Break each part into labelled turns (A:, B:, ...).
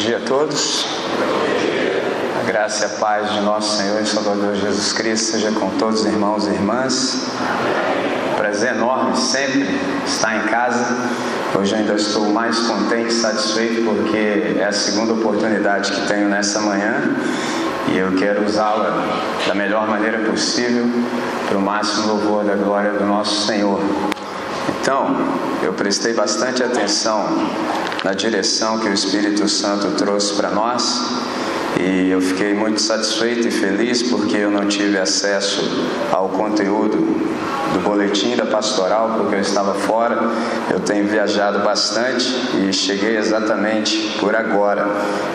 A: dia a todos. A graça e a paz de nosso Senhor e Salvador Jesus Cristo seja com todos os irmãos e irmãs. Prazer enorme sempre estar em casa. Hoje ainda estou mais contente e satisfeito porque é a segunda oportunidade que tenho nessa manhã e eu quero usá-la da melhor maneira possível para o máximo louvor da glória do nosso Senhor. Então, eu prestei bastante atenção na direção que o Espírito Santo trouxe para nós. E eu fiquei muito satisfeito e feliz porque eu não tive acesso ao conteúdo do boletim da pastoral porque eu estava fora. Eu tenho viajado bastante e cheguei exatamente por agora.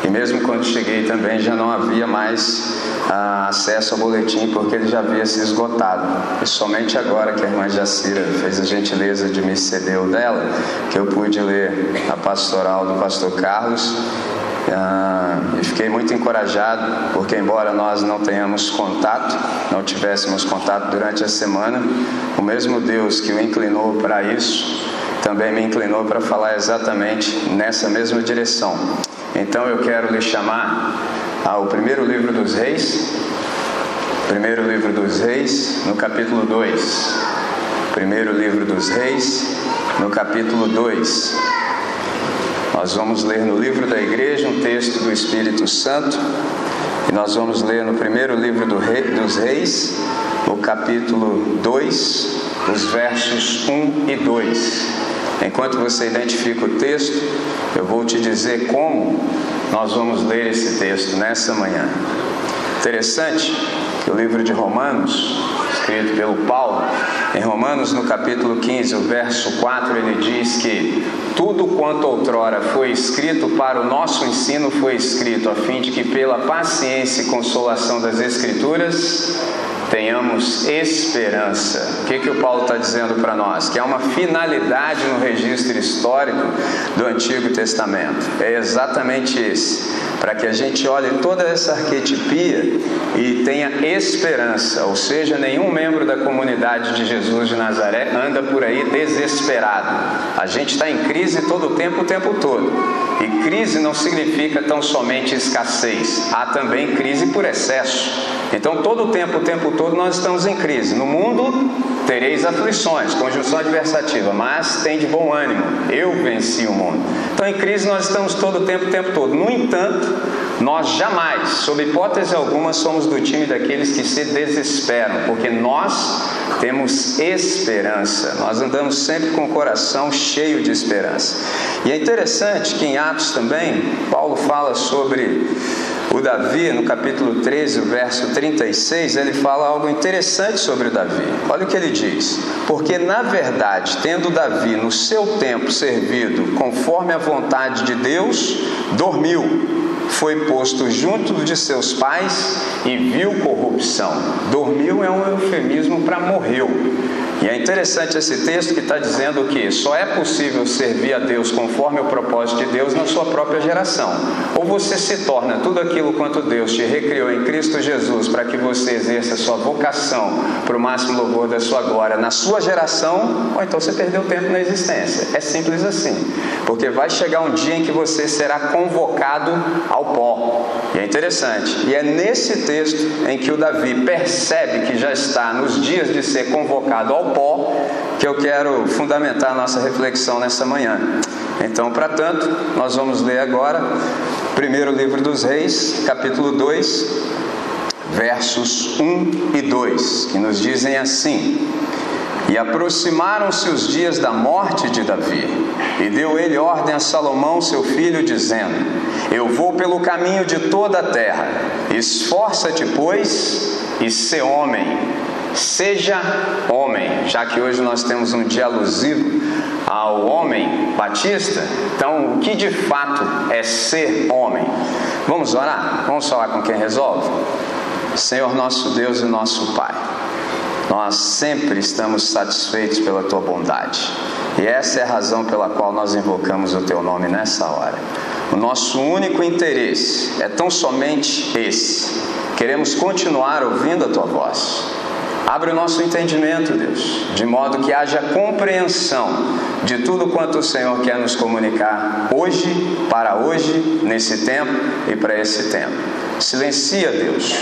A: E mesmo quando cheguei também já não havia mais ah, acesso ao boletim porque ele já havia se esgotado. E somente agora que a irmã Jacira fez a gentileza de me ceder o dela, que eu pude ler a pastoral do pastor Carlos ah, e fiquei muito encorajado, porque embora nós não tenhamos contato, não tivéssemos contato durante a semana, o mesmo Deus que o inclinou para isso, também me inclinou para falar exatamente nessa mesma direção. Então eu quero lhe chamar ao primeiro livro dos Reis, primeiro livro dos Reis, no capítulo 2. Primeiro livro dos Reis, no capítulo 2. Nós vamos ler no livro da igreja um texto do Espírito Santo, e nós vamos ler no primeiro livro do rei, dos Reis, no capítulo 2, os versos 1 e 2. Enquanto você identifica o texto, eu vou te dizer como nós vamos ler esse texto nessa manhã. Interessante o livro de Romanos, escrito pelo Paulo, em Romanos, no capítulo 15, o verso 4, ele diz que tudo quanto outrora foi escrito para o nosso ensino foi escrito, a fim de que, pela paciência e consolação das Escrituras, tenhamos esperança. O que, que o Paulo está dizendo para nós? Que há uma finalidade no registro histórico do Antigo Testamento. É exatamente esse. Para que a gente olhe toda essa arquetipia e tenha esperança. Ou seja, nenhum membro da comunidade de Jesus de Nazaré anda por aí desesperado. A gente está em crise todo o tempo, o tempo todo. E crise não significa tão somente escassez. Há também crise por excesso. Então, todo o tempo, o tempo todo, nós estamos em crise. No mundo tereis aflições, conjunção adversativa, mas tem de bom ânimo. Eu venci o mundo. Então, em crise, nós estamos todo o tempo, o tempo todo. No entanto, nós jamais, sob hipótese alguma, somos do time daqueles que se desesperam, porque nós temos esperança. Nós andamos sempre com o coração cheio de esperança. E é interessante que em Atos também, Paulo fala sobre o Davi, no capítulo 13, o verso 36, ele fala algo interessante sobre o Davi. Olha o que ele diz: Porque na verdade, tendo Davi no seu tempo servido conforme a vontade de Deus, dormiu, foi posto junto de seus pais e viu corrupção. Dormiu é um eufemismo para morreu. E é interessante esse texto que está dizendo que só é possível servir a Deus conforme o propósito de Deus na sua própria geração. Ou você se torna tudo aquilo quanto Deus te recriou em Cristo Jesus para que você exerça a sua vocação para o máximo louvor da sua glória na sua geração, ou então você perdeu tempo na existência. É simples assim. Porque vai chegar um dia em que você será convocado ao pó. E é interessante. E é nesse texto em que o Davi percebe que já está nos dias de ser convocado ao pó, que eu quero fundamentar a nossa reflexão nessa manhã. Então, para tanto, nós vamos ler agora, primeiro livro dos Reis, capítulo 2, versos 1 e 2, que nos dizem assim: E aproximaram-se os dias da morte de Davi, e deu ele ordem a Salomão, seu filho, dizendo: Eu vou pelo caminho de toda a terra, esforça-te, pois, e sê homem Seja homem, já que hoje nós temos um dia alusivo ao homem batista, então o que de fato é ser homem? Vamos orar? Vamos falar com quem resolve? Senhor nosso Deus e nosso Pai, nós sempre estamos satisfeitos pela tua bondade. E essa é a razão pela qual nós invocamos o teu nome nessa hora. O nosso único interesse é tão somente esse. Queremos continuar ouvindo a tua voz. Abre o nosso entendimento, Deus, de modo que haja compreensão de tudo quanto o Senhor quer nos comunicar hoje, para hoje, nesse tempo e para esse tempo. Silencia, Deus,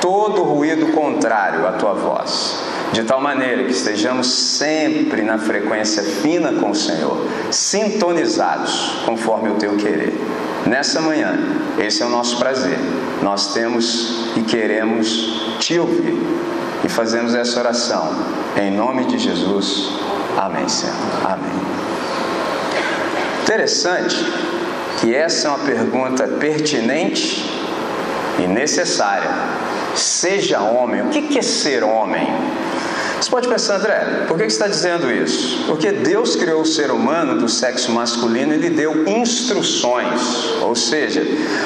A: todo ruído contrário à tua voz, de tal maneira que estejamos sempre na frequência fina com o Senhor, sintonizados conforme o teu querer. Nessa manhã, esse é o nosso prazer. Nós temos e queremos te ouvir e fazemos essa oração em nome de Jesus. Amém, Senhor. Amém. Interessante que essa é uma pergunta pertinente e necessária. Seja homem. O que é ser homem? Você pode pensar, André, por que está dizendo isso? Porque Deus criou o ser humano do sexo masculino e lhe deu instruções, ou seja,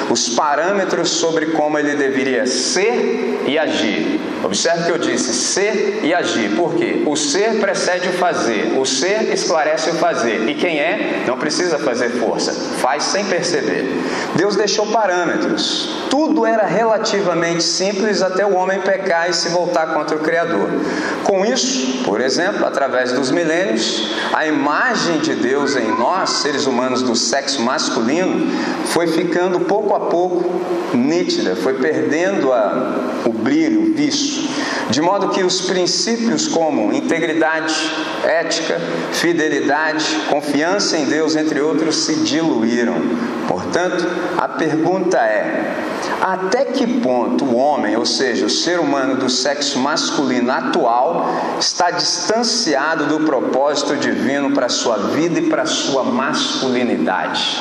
A: os parâmetros sobre como ele deveria ser e agir. Observe que eu disse ser e agir. Por quê? O ser precede o fazer, o ser esclarece o fazer. E quem é, não precisa fazer força, faz sem perceber. Deus deixou parâmetros. Tudo era relativamente simples até o homem pecar e se voltar contra o Criador. Com isso, por exemplo, através dos milênios, a imagem de Deus em nós, seres humanos do sexo masculino, foi ficando pouco a pouco nítida, foi perdendo a, o brilho, o vício, de modo que os princípios como integridade, ética, fidelidade, confiança em Deus, entre outros, se diluíram. Portanto, a pergunta é: até que ponto o homem, ou seja, o ser humano do sexo masculino atual, está distanciado do propósito divino para a sua vida e para a sua masculinidade?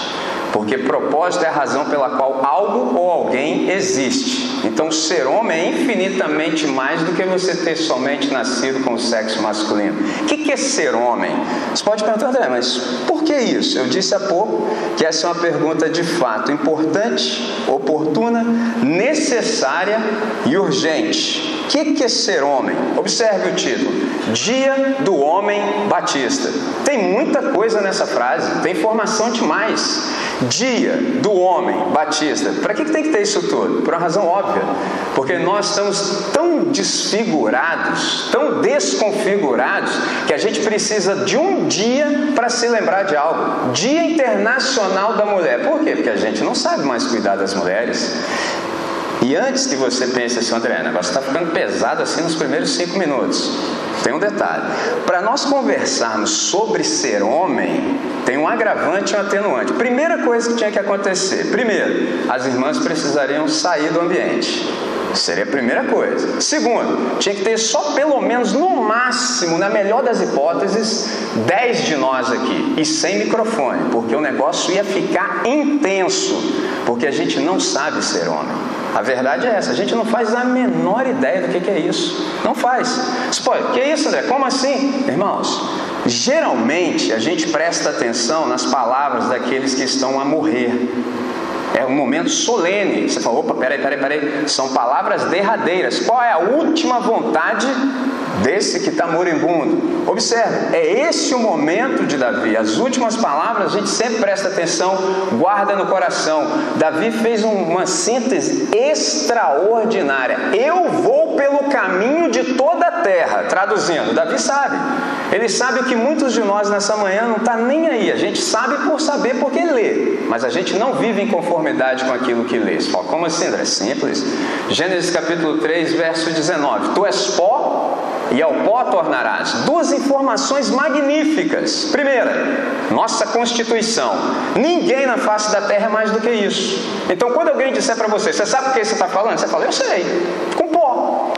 A: Porque propósito é a razão pela qual algo ou alguém existe. Então, ser homem é infinitamente mais do que você ter somente nascido com o sexo masculino. O que é ser homem? Você pode perguntar, André, mas por que isso? Eu disse há pouco que essa é uma pergunta de fato importante, oportuna, necessária e urgente. O que é ser homem? Observe o título: Dia do Homem Batista. Tem muita coisa nessa frase, tem informação demais. Dia do Homem Batista. Para que tem que ter isso tudo? Por uma razão óbvia. Porque nós estamos tão desfigurados, tão desconfigurados, que a gente precisa de um dia para se lembrar de algo. Dia Internacional da Mulher. Por quê? Porque a gente não sabe mais cuidar das mulheres. E antes que você pense assim, André, o negócio está ficando pesado assim nos primeiros cinco minutos. Tem um detalhe. Para nós conversarmos sobre ser homem, tem um agravante e um atenuante. Primeira coisa que tinha que acontecer: primeiro, as irmãs precisariam sair do ambiente. Seria a primeira coisa. Segundo, tinha que ter só pelo menos, no máximo, na melhor das hipóteses, 10 de nós aqui e sem microfone, porque o negócio ia ficar intenso, porque a gente não sabe ser homem. A verdade é essa, a gente não faz a menor ideia do que, é isso. Não faz. Spoiler, que é isso, André? Como assim? Irmãos, geralmente a gente presta atenção nas palavras daqueles que estão a morrer. É um momento solene. Você falou, opa, peraí, peraí, peraí. São palavras derradeiras. Qual é a última vontade desse que está moribundo? Observe, é esse o momento de Davi. As últimas palavras a gente sempre presta atenção, guarda no coração. Davi fez uma síntese extraordinária. Eu vou pelo caminho de toda a terra. Traduzindo, Davi sabe. Ele sabe o que muitos de nós nessa manhã não está nem aí. A gente sabe por saber porque lê, mas a gente não vive em conformidade com aquilo que lê. Você fala, como assim, André? Simples. Gênesis capítulo 3, verso 19. Tu és pó e ao pó tornarás. Duas informações magníficas. Primeira, nossa Constituição. Ninguém na face da terra é mais do que isso. Então, quando alguém disser para você, você sabe o que você está falando? Você fala, eu sei, com pó.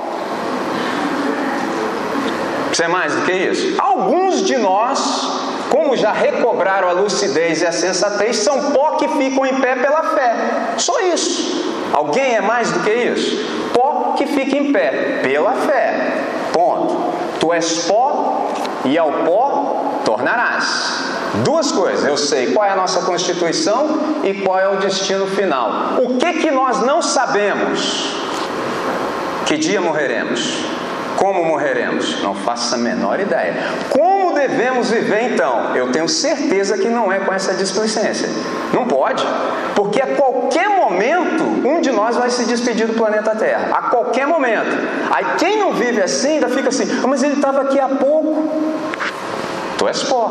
A: Você é mais do que isso? Alguns de nós, como já recobraram a lucidez e a sensatez, são pó que ficam em pé pela fé. Só isso. Alguém é mais do que isso? Pó que fica em pé pela fé. Ponto. Tu és pó e ao pó tornarás. Duas coisas, eu sei qual é a nossa constituição e qual é o destino final. O que que nós não sabemos? Que dia morreremos? Como morreremos? Não faço a menor ideia. Como devemos viver então? Eu tenho certeza que não é com essa displicência. Não pode, porque a qualquer momento um de nós vai se despedir do planeta Terra. A qualquer momento. Aí quem não vive assim ainda fica assim, oh, mas ele estava aqui há pouco. Tu és pó.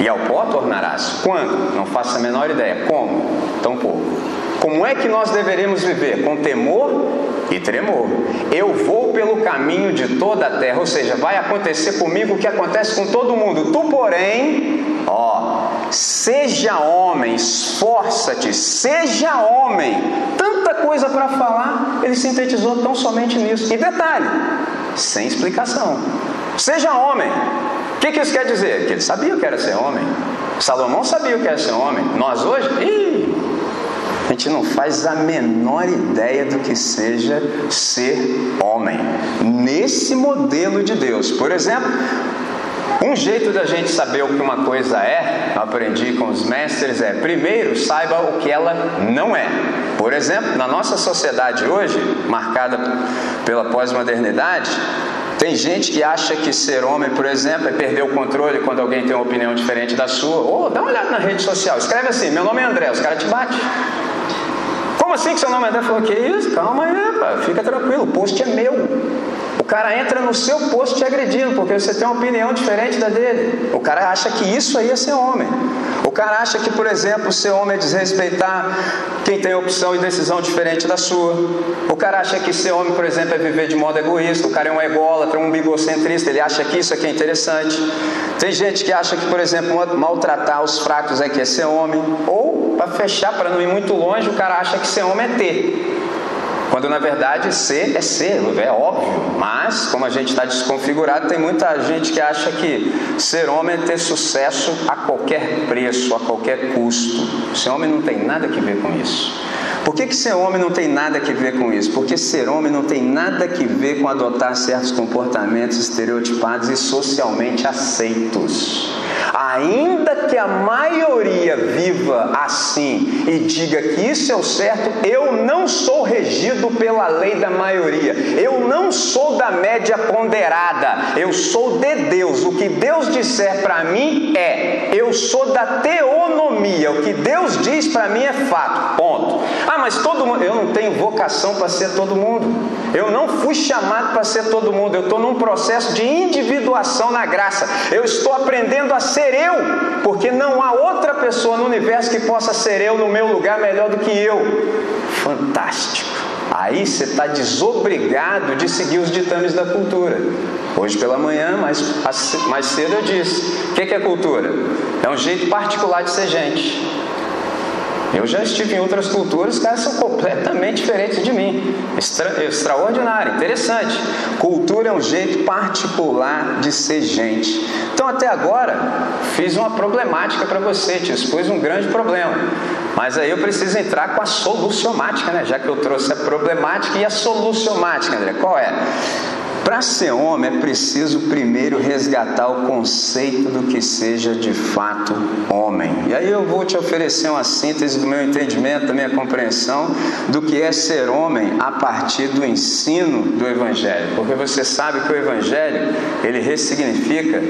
A: E ao pó tornarás. Quando? Não faço a menor ideia. Como? Tão pouco. Como é que nós deveríamos viver? Com temor e tremor. Eu vou pelo caminho de toda a terra, ou seja, vai acontecer comigo o que acontece com todo mundo. Tu, porém, ó, seja homem, esforça-te, seja homem. Tanta coisa para falar, ele sintetizou tão somente nisso. E detalhe, sem explicação. Seja homem. O que, que isso quer dizer? Que ele sabia o que era ser homem. Salomão sabia o que era ser homem. Nós hoje, ih, gente não faz a menor ideia do que seja ser homem. Nesse modelo de Deus. Por exemplo, um jeito da gente saber o que uma coisa é, aprendi com os mestres, é primeiro saiba o que ela não é. Por exemplo, na nossa sociedade hoje, marcada pela pós-modernidade, tem gente que acha que ser homem, por exemplo, é perder o controle quando alguém tem uma opinião diferente da sua. Ou dá uma olhada na rede social, escreve assim: meu nome é André, os caras te batem. Assim que seu nome é André? Falou, que isso? Calma aí, pá, fica tranquilo, o post é meu. Cara entra no seu posto te agredindo, porque você tem uma opinião diferente da dele. O cara acha que isso aí é ser homem. O cara acha que, por exemplo, ser homem é desrespeitar quem tem opção e decisão diferente da sua. O cara acha que ser homem, por exemplo, é viver de modo egoísta. O cara é um ególatra, um bigocentrista. Ele acha que isso aqui é interessante. Tem gente que acha que, por exemplo, maltratar os fracos é que é ser homem. Ou, para fechar, para não ir muito longe, o cara acha que ser homem é ter. Quando na verdade ser é ser, é óbvio, mas como a gente está desconfigurado, tem muita gente que acha que ser homem é ter sucesso a qualquer preço, a qualquer custo. Ser homem não tem nada a ver com isso. Por que, que ser homem não tem nada a ver com isso? Porque ser homem não tem nada a ver com adotar certos comportamentos estereotipados e socialmente aceitos. Ainda que a maioria viva assim e diga que isso é o certo, eu não sou regido pela lei da maioria. Eu não sou da média ponderada. Eu sou de Deus. O que Deus disser para mim é. Eu sou da teonomia. O que Deus diz para mim é fato. Ponto. Ah, mas todo mundo. Eu não tenho vocação para ser todo mundo. Eu não fui chamado para ser todo mundo. Eu estou num processo de individuação na graça. Eu estou aprendendo a ser eu, porque não há outra pessoa no universo que possa ser eu no meu lugar melhor do que eu. Fantástico. Aí você está desobrigado de seguir os ditames da cultura. Hoje pela manhã, mais, mais cedo eu disse: o que é cultura? É um jeito particular de ser gente. Eu já estive em outras culturas, caras são completamente diferentes de mim. Extra, extraordinário, interessante. Cultura é um jeito particular de ser gente. Então, até agora, fiz uma problemática para você, te expus um grande problema. Mas aí eu preciso entrar com a solucionática, né? Já que eu trouxe a problemática e a solucionática, André. Qual é? Para ser homem é preciso primeiro resgatar o conceito do que seja de fato homem. E aí eu vou te oferecer uma síntese do meu entendimento, da minha compreensão do que é ser homem a partir do ensino do Evangelho. Porque você sabe que o Evangelho ele ressignifica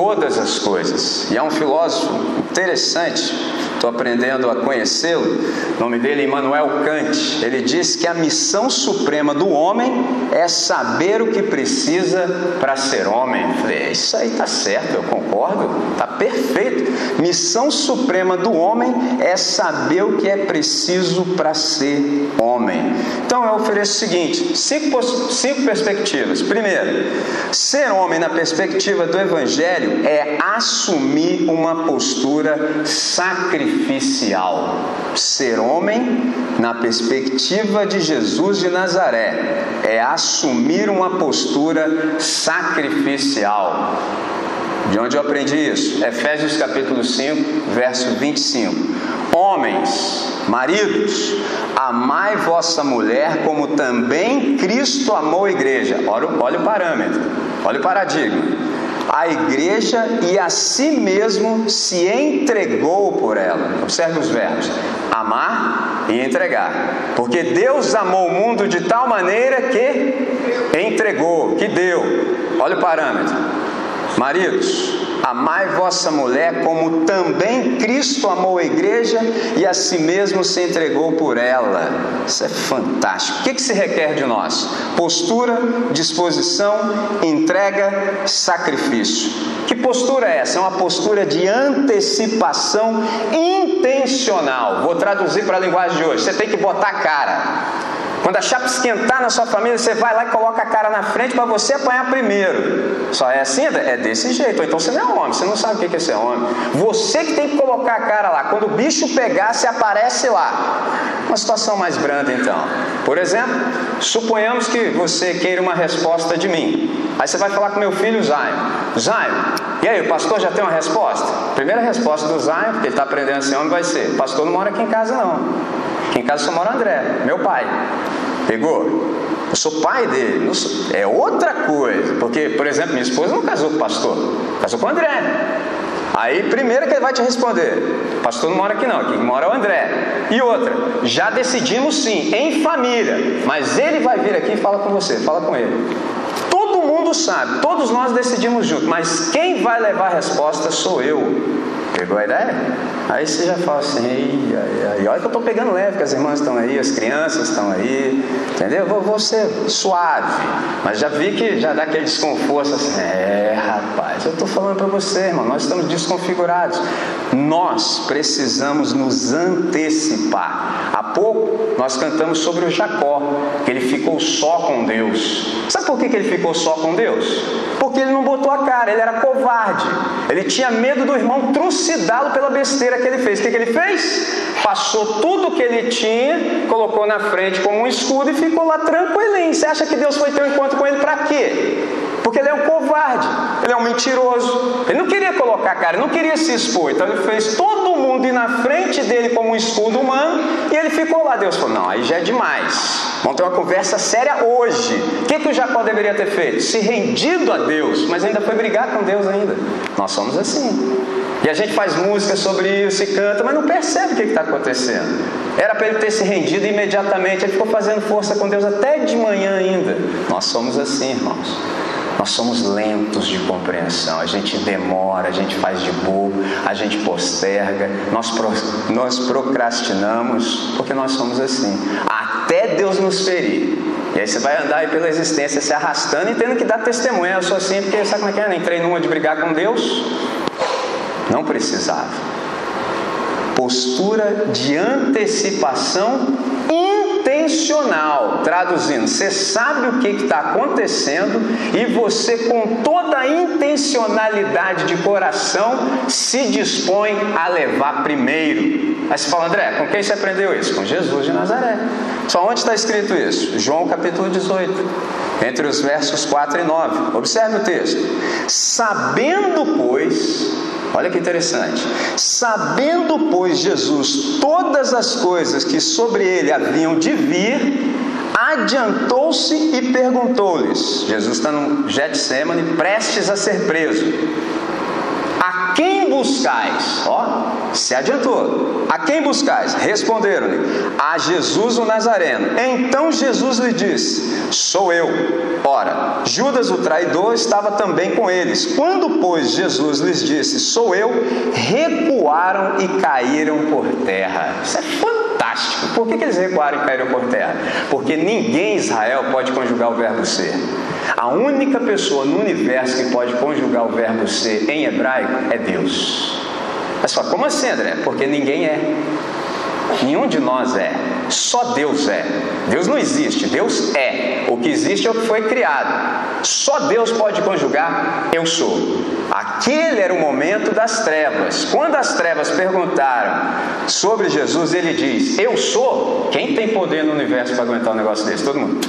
A: todas as coisas. E há um filósofo interessante, estou aprendendo a conhecê-lo, o nome dele é Immanuel Kant. Ele diz que a missão suprema do homem é saber o que precisa para ser homem. Falei, é, isso aí está certo, eu concordo, está perfeito. Missão suprema do homem é saber o que é preciso para ser homem. Então eu ofereço o seguinte: cinco, cinco perspectivas. Primeiro, ser homem na perspectiva do Evangelho é assumir uma postura sacrificial. Ser homem na perspectiva de Jesus de Nazaré é assumir uma postura sacrificial. De onde eu aprendi isso? Efésios capítulo 5, verso 25. Homens, maridos, amai vossa mulher como também Cristo amou a igreja. Olha, olha o parâmetro, olha o paradigma. A igreja e a si mesmo se entregou por ela. Observe os verbos: amar e entregar. Porque Deus amou o mundo de tal maneira que entregou, que deu. Olha o parâmetro. Maridos, amai vossa mulher como também Cristo amou a igreja e a si mesmo se entregou por ela. Isso é fantástico. O que, que se requer de nós? Postura, disposição, entrega, sacrifício. Que postura é essa? É uma postura de antecipação intencional. Vou traduzir para a linguagem de hoje. Você tem que botar a cara. Quando a chapa esquentar na sua família, você vai lá e coloca a cara na frente para você apanhar primeiro. Só é assim? É desse jeito. Então você não é homem, você não sabe o que é ser homem. Você que tem que colocar a cara lá. Quando o bicho pegar, você aparece lá. Uma situação mais branda, então. Por exemplo, suponhamos que você queira uma resposta de mim. Aí você vai falar com meu filho Zayn. Zayn, e aí, o pastor já tem uma resposta? Primeira resposta do Zayn, porque ele está aprendendo a ser homem, vai ser: Pastor não mora aqui em casa, não. Aqui em casa só mora o André, meu pai. Pegou? Eu sou pai dele. Sou... É outra coisa. Porque, por exemplo, minha esposa não casou com o pastor, casou com o André. Aí, primeiro que ele vai te responder: Pastor não mora aqui, não, aqui mora o André. E outra, já decidimos sim, em família, mas ele vai vir aqui e fala com você, fala com ele. Todo mundo sabe, todos nós decidimos junto, mas quem vai levar a resposta sou eu. Pegou a ideia? Aí você já fala assim, ai, olha que eu estou pegando leve, que as irmãs estão aí, as crianças estão aí, entendeu? Vou, vou ser suave, mas já vi que já dá aquele desconforto assim, é rapaz, eu estou falando para você, irmão, nós estamos desconfigurados. Nós precisamos nos antecipar. Há pouco nós cantamos sobre o Jacó, que ele ficou só com Deus. Sabe por que, que ele ficou só com Deus? Porque ele não botou a cara, ele era covarde, ele tinha medo do irmão trucidá-lo pela besteira que ele fez. O que, que ele fez? Passou tudo que ele tinha, colocou na frente como um escudo e ficou lá tranquilinho. Você acha que Deus foi ter um encontro com ele para quê? Porque ele é um covarde, ele é um mentiroso. Ele não queria colocar cara, ele não queria se expor. Então ele fez todo mundo ir na frente dele como um escudo humano e ele ficou lá. Deus falou: Não, aí já é demais. Vamos ter uma conversa séria hoje. O que, que o Jacó deveria ter feito? Se rendido a Deus, mas ainda foi brigar com Deus ainda. Nós somos assim. E a gente faz música sobre isso e canta, mas não percebe o que está acontecendo. Era para ele ter se rendido imediatamente, ele ficou fazendo força com Deus até de manhã ainda. Nós somos assim, irmãos. Nós somos lentos de compreensão, a gente demora, a gente faz de bobo, a gente posterga, nós, pro, nós procrastinamos, porque nós somos assim. Até Deus nos ferir. E aí você vai andar aí pela existência se arrastando e tendo que dar testemunho. Eu sou assim porque sabe como é que é? Entrei numa de brigar com Deus, não precisava. Postura de antecipação intencional. Traduzindo, você sabe o que está acontecendo e você, com toda a intencionalidade de coração, se dispõe a levar primeiro. Aí você fala, André, com quem você aprendeu isso? Com Jesus de Nazaré. Só onde está escrito isso? João capítulo 18, entre os versos 4 e 9. Observe o texto. Sabendo, pois, Olha que interessante. Sabendo, pois, Jesus todas as coisas que sobre ele haviam de vir, adiantou-se e perguntou-lhes: Jesus está no Getsemane, prestes a ser preso. A quem buscais? Ó, se adiantou. A quem buscais? Responderam-lhe: A Jesus o Nazareno. Então Jesus lhe disse: Sou eu. Ora, Judas o traidor estava também com eles. Quando, pois, Jesus lhes disse: Sou eu, recuaram e caíram por terra. Isso é fantástico. Por que, que eles recuaram e caíram por terra? Porque ninguém em Israel pode conjugar o verbo ser. A única pessoa no universo que pode conjugar o verbo ser em hebraico é Deus. Mas fala, como assim, André? Porque ninguém é. Nenhum de nós é. Só Deus é. Deus não existe, Deus é. O que existe é o que foi criado. Só Deus pode conjugar eu sou. Aquele era o momento das trevas. Quando as trevas perguntaram sobre Jesus, ele diz: Eu sou. Quem tem poder no universo para aguentar um negócio desse? Todo mundo.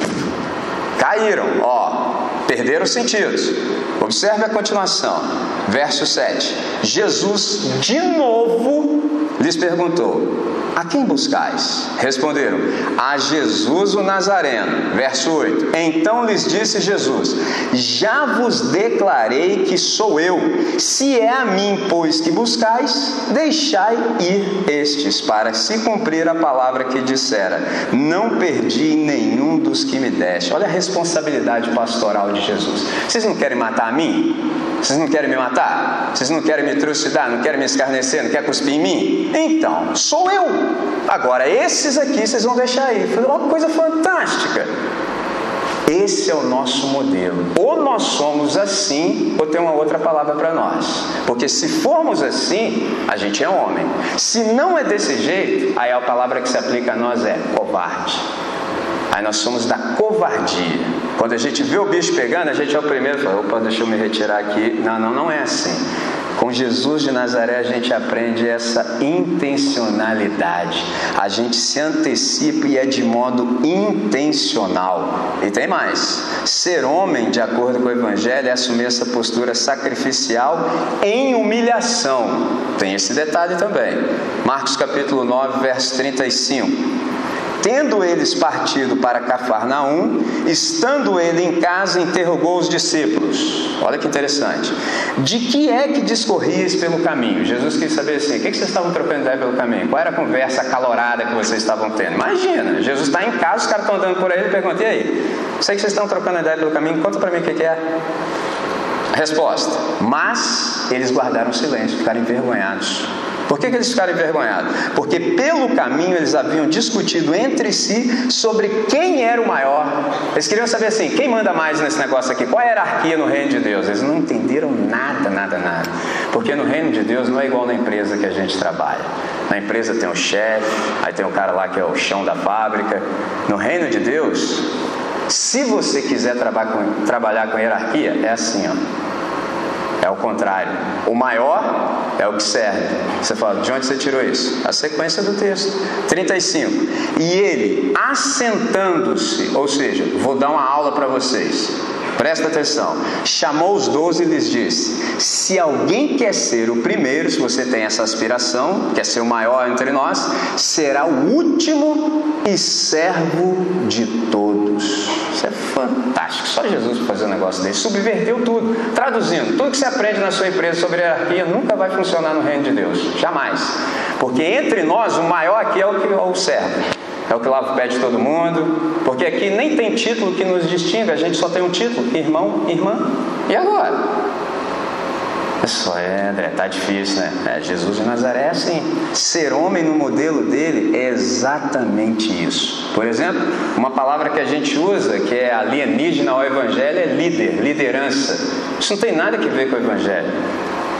A: Caíram, ó, perderam os sentidos. Observe a continuação, verso 7. Jesus de novo lhes perguntou: a quem buscais? Responderam: A Jesus o Nazareno. Verso 8: Então lhes disse Jesus: Já vos declarei que sou eu. Se é a mim, pois, que buscais, deixai ir estes, para se cumprir a palavra que dissera: Não perdi nenhum dos que me deste. Olha a responsabilidade pastoral de Jesus. Vocês não querem matar a mim? Vocês não querem me matar? Vocês não querem me trucidar? Não querem me escarnecer? Não querem cuspir em mim? Então, sou eu. Agora, esses aqui vocês vão deixar aí. Foi uma coisa fantástica. Esse é o nosso modelo. Ou nós somos assim, ou tem uma outra palavra para nós. Porque se formos assim, a gente é homem. Se não é desse jeito, aí a palavra que se aplica a nós é covarde. Aí nós somos da covardia. Quando a gente vê o bicho pegando, a gente é o primeiro fala: opa, deixa eu me retirar aqui. Não, não, não é assim. Com Jesus de Nazaré a gente aprende essa intencionalidade. A gente se antecipa e é de modo intencional. E tem mais: ser homem, de acordo com o Evangelho, é assumir essa postura sacrificial em humilhação. Tem esse detalhe também. Marcos capítulo 9, verso 35. Tendo eles partido para Cafarnaum, estando ele em casa, interrogou os discípulos. Olha que interessante. De que é que discorrias pelo caminho? Jesus quis saber assim: o que, vocês estavam trocando ideia pelo caminho? Qual era a conversa acalorada que vocês estavam tendo? Imagina, Jesus está em casa, os caras estão andando por aí, ele pergunta: e aí? Sei que vocês estão trocando ideia pelo caminho, conta para mim o que é. Resposta: Mas eles guardaram silêncio, ficaram envergonhados. Por que, que eles ficaram envergonhados? Porque pelo caminho eles haviam discutido entre si sobre quem era o maior. Eles queriam saber assim: quem manda mais nesse negócio aqui? Qual é a hierarquia no reino de Deus? Eles não entenderam nada, nada, nada. Porque no reino de Deus não é igual na empresa que a gente trabalha. Na empresa tem o chefe, aí tem o cara lá que é o chão da fábrica. No reino de Deus, se você quiser trabalhar com, trabalhar com hierarquia, é assim, ó. É o contrário. O maior é o que serve. Você fala, de onde você tirou isso? A sequência do texto. 35. E ele, assentando-se, ou seja, vou dar uma aula para vocês. Presta atenção. Chamou os doze e lhes disse: Se alguém quer ser o primeiro, se você tem essa aspiração, quer ser o maior entre nós, será o último e servo de todos. Isso é fantástico. Só Jesus para fazer um negócio desse. Subverteu tudo. Traduzindo, tudo que você aprende na sua empresa sobre hierarquia nunca vai funcionar no reino de Deus. Jamais. Porque entre nós, o maior aqui é o que é o servo é o que o pé de todo mundo, porque aqui nem tem título que nos distinga, a gente só tem um título, irmão, irmã. E agora? Isso é, André, tá difícil, né? É, Jesus de Nazaré é assim. Ser homem no modelo dele é exatamente isso. Por exemplo, uma palavra que a gente usa, que é alienígena ao evangelho, é líder, liderança. Isso não tem nada a ver com o evangelho.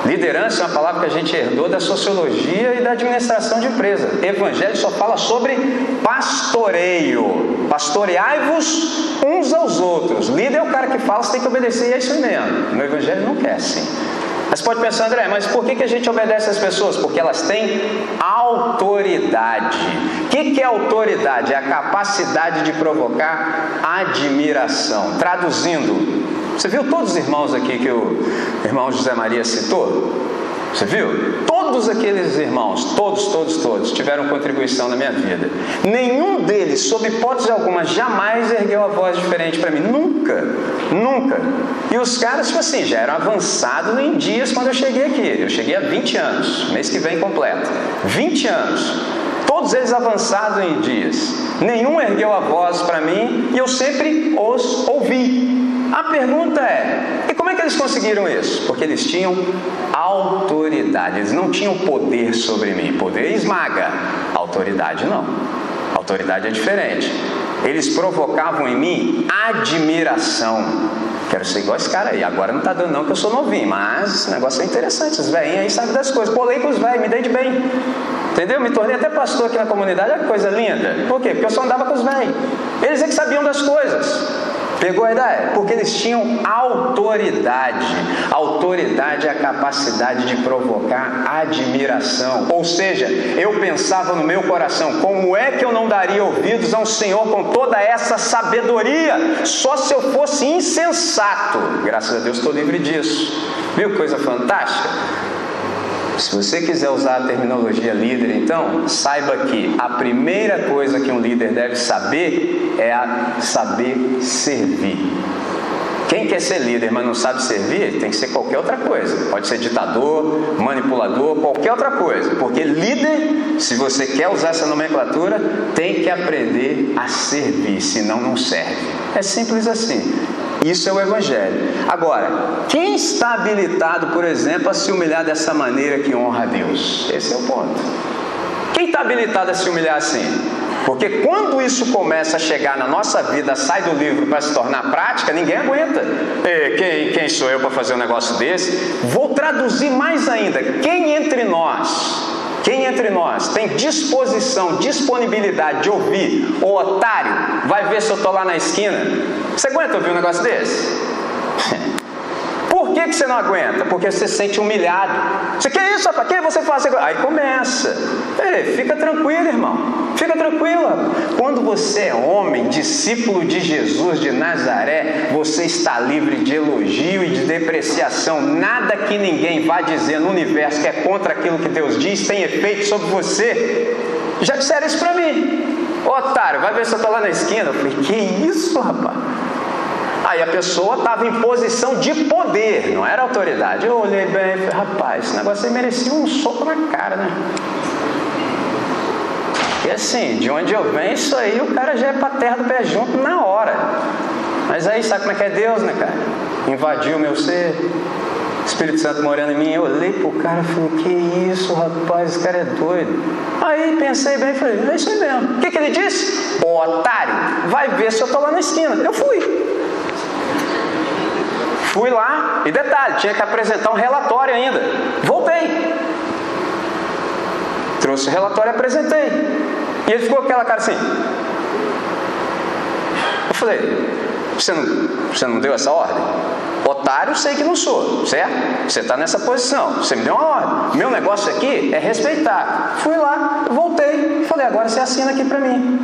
A: Liderança é uma palavra que a gente herdou da sociologia e da administração de empresa. Evangelho só fala sobre pastoreio. Pastoreai-vos uns aos outros. Líder é o cara que fala, você tem que obedecer e é isso mesmo. No Evangelho não quer assim. Mas pode pensar, André, mas por que, que a gente obedece às pessoas? Porque elas têm autoridade. O que, que é autoridade? É a capacidade de provocar admiração. Traduzindo, você viu todos os irmãos aqui que o irmão José Maria citou? Você viu? Todos aqueles irmãos, todos, todos, todos, tiveram contribuição na minha vida. Nenhum deles, sob hipótese alguma, jamais ergueu a voz diferente para mim. Nunca, nunca. E os caras, tipo assim, já eram avançados em dias quando eu cheguei aqui. Eu cheguei há 20 anos, mês que vem completo. 20 anos. Todos eles avançados em dias. Nenhum ergueu a voz para mim e eu sempre os ouvi. A pergunta é: e como é que eles conseguiram isso? Porque eles tinham autoridade, eles não tinham poder sobre mim. Poder esmaga, autoridade não. Autoridade é diferente. Eles provocavam em mim admiração. Quero ser igual esse cara aí. Agora não tá dando, não, que eu sou novinho, mas esse negócio é interessante. Os velhinhos aí sabem das coisas. Colei com os velhos, me dei de bem. Entendeu? Me tornei até pastor aqui na comunidade. Olha que coisa linda. Por quê? Porque eu só andava com os velhos. Eles é que sabiam das coisas. Pegou a ideia? Porque eles tinham autoridade. Autoridade é a capacidade de provocar admiração. Ou seja, eu pensava no meu coração: como é que eu não daria ouvidos a um Senhor com toda essa sabedoria? Só se eu fosse insensato. Graças a Deus estou livre disso. Viu que coisa fantástica? Se você quiser usar a terminologia líder, então, saiba que a primeira coisa que um líder deve saber é a saber servir. Quem quer ser líder, mas não sabe servir, tem que ser qualquer outra coisa. Pode ser ditador, manipulador, qualquer outra coisa. Porque líder, se você quer usar essa nomenclatura, tem que aprender a servir, senão não serve. É simples assim. Isso é o Evangelho. Agora, quem está habilitado, por exemplo, a se humilhar dessa maneira que honra a Deus? Esse é o ponto. Quem está habilitado a se humilhar assim? Porque quando isso começa a chegar na nossa vida, sai do livro para se tornar prática, ninguém aguenta. Quem, quem sou eu para fazer um negócio desse? Vou traduzir mais ainda. Quem entre nós, quem entre nós tem disposição, disponibilidade de ouvir, o otário, vai ver se eu estou lá na esquina? Você aguenta ouvir um negócio desse? Por que, que você não aguenta? Porque você se sente humilhado. Você quer isso? Para que você faz? Aí começa. Ei, fica tranquilo, irmão. Fica tranquila. Quando você é homem, discípulo de Jesus de Nazaré, você está livre de elogio e de depreciação. Nada que ninguém vá dizer no universo que é contra aquilo que Deus diz tem efeito sobre você. Já disseram isso para mim. Otário, vai ver se eu estou lá na esquina. Eu falei, que isso, rapaz? Aí a pessoa estava em posição de poder, não era autoridade. Eu olhei bem e falei, rapaz, esse negócio aí merecia um soco na cara, né? E assim, de onde eu venho, isso aí o cara já é para terra do pé junto na hora. Mas aí sabe como é que é Deus, né, cara? Invadiu meu ser, Espírito Santo morando em mim, eu olhei pro cara e falei, que isso, rapaz, esse cara é doido. Aí pensei bem e falei, é isso aí mesmo. O que, que ele disse? Ô otário, vai ver se eu tô lá na esquina. Eu fui. Fui lá, e detalhe, tinha que apresentar um relatório ainda. Voltei. Trouxe o relatório e apresentei. E ele ficou com aquela cara assim. Eu falei, você não, você não deu essa ordem? Otário, sei que não sou, certo? Você está nessa posição, você me deu uma ordem. Meu negócio aqui é respeitar. Fui lá, voltei, falei, agora você assina aqui para mim.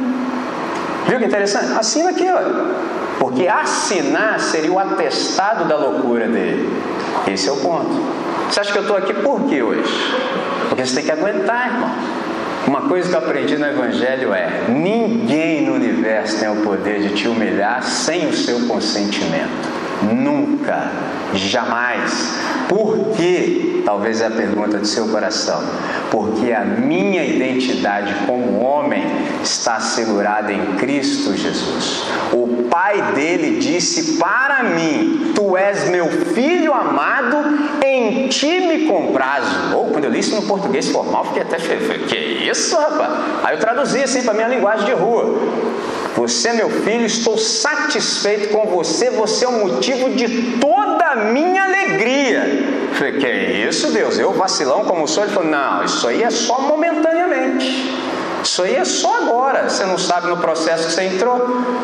A: Viu que interessante? Assina aqui, olha. Porque assinar seria o atestado da loucura dele. Esse é o ponto. Você acha que eu estou aqui por quê hoje? Porque você tem que aguentar, irmão. Uma coisa que eu aprendi no Evangelho é: ninguém no universo tem o poder de te humilhar sem o seu consentimento. Nunca, jamais. Por quê? Talvez é a pergunta de seu coração. Porque a minha identidade como homem está assegurada em Cristo Jesus. O pai dele disse para mim: Tu és meu filho amado, em ti me comprazo. Ou quando eu li isso no português formal, fiquei até feio. Que isso, rapaz? Aí eu traduzi assim para minha linguagem de rua. Você meu filho, estou satisfeito com você, você é o motivo de toda a minha alegria. Falei, que é isso, Deus? Eu vacilão como sou? Ele falou, não, isso aí é só momentaneamente. Isso aí é só agora. Você não sabe no processo que você entrou.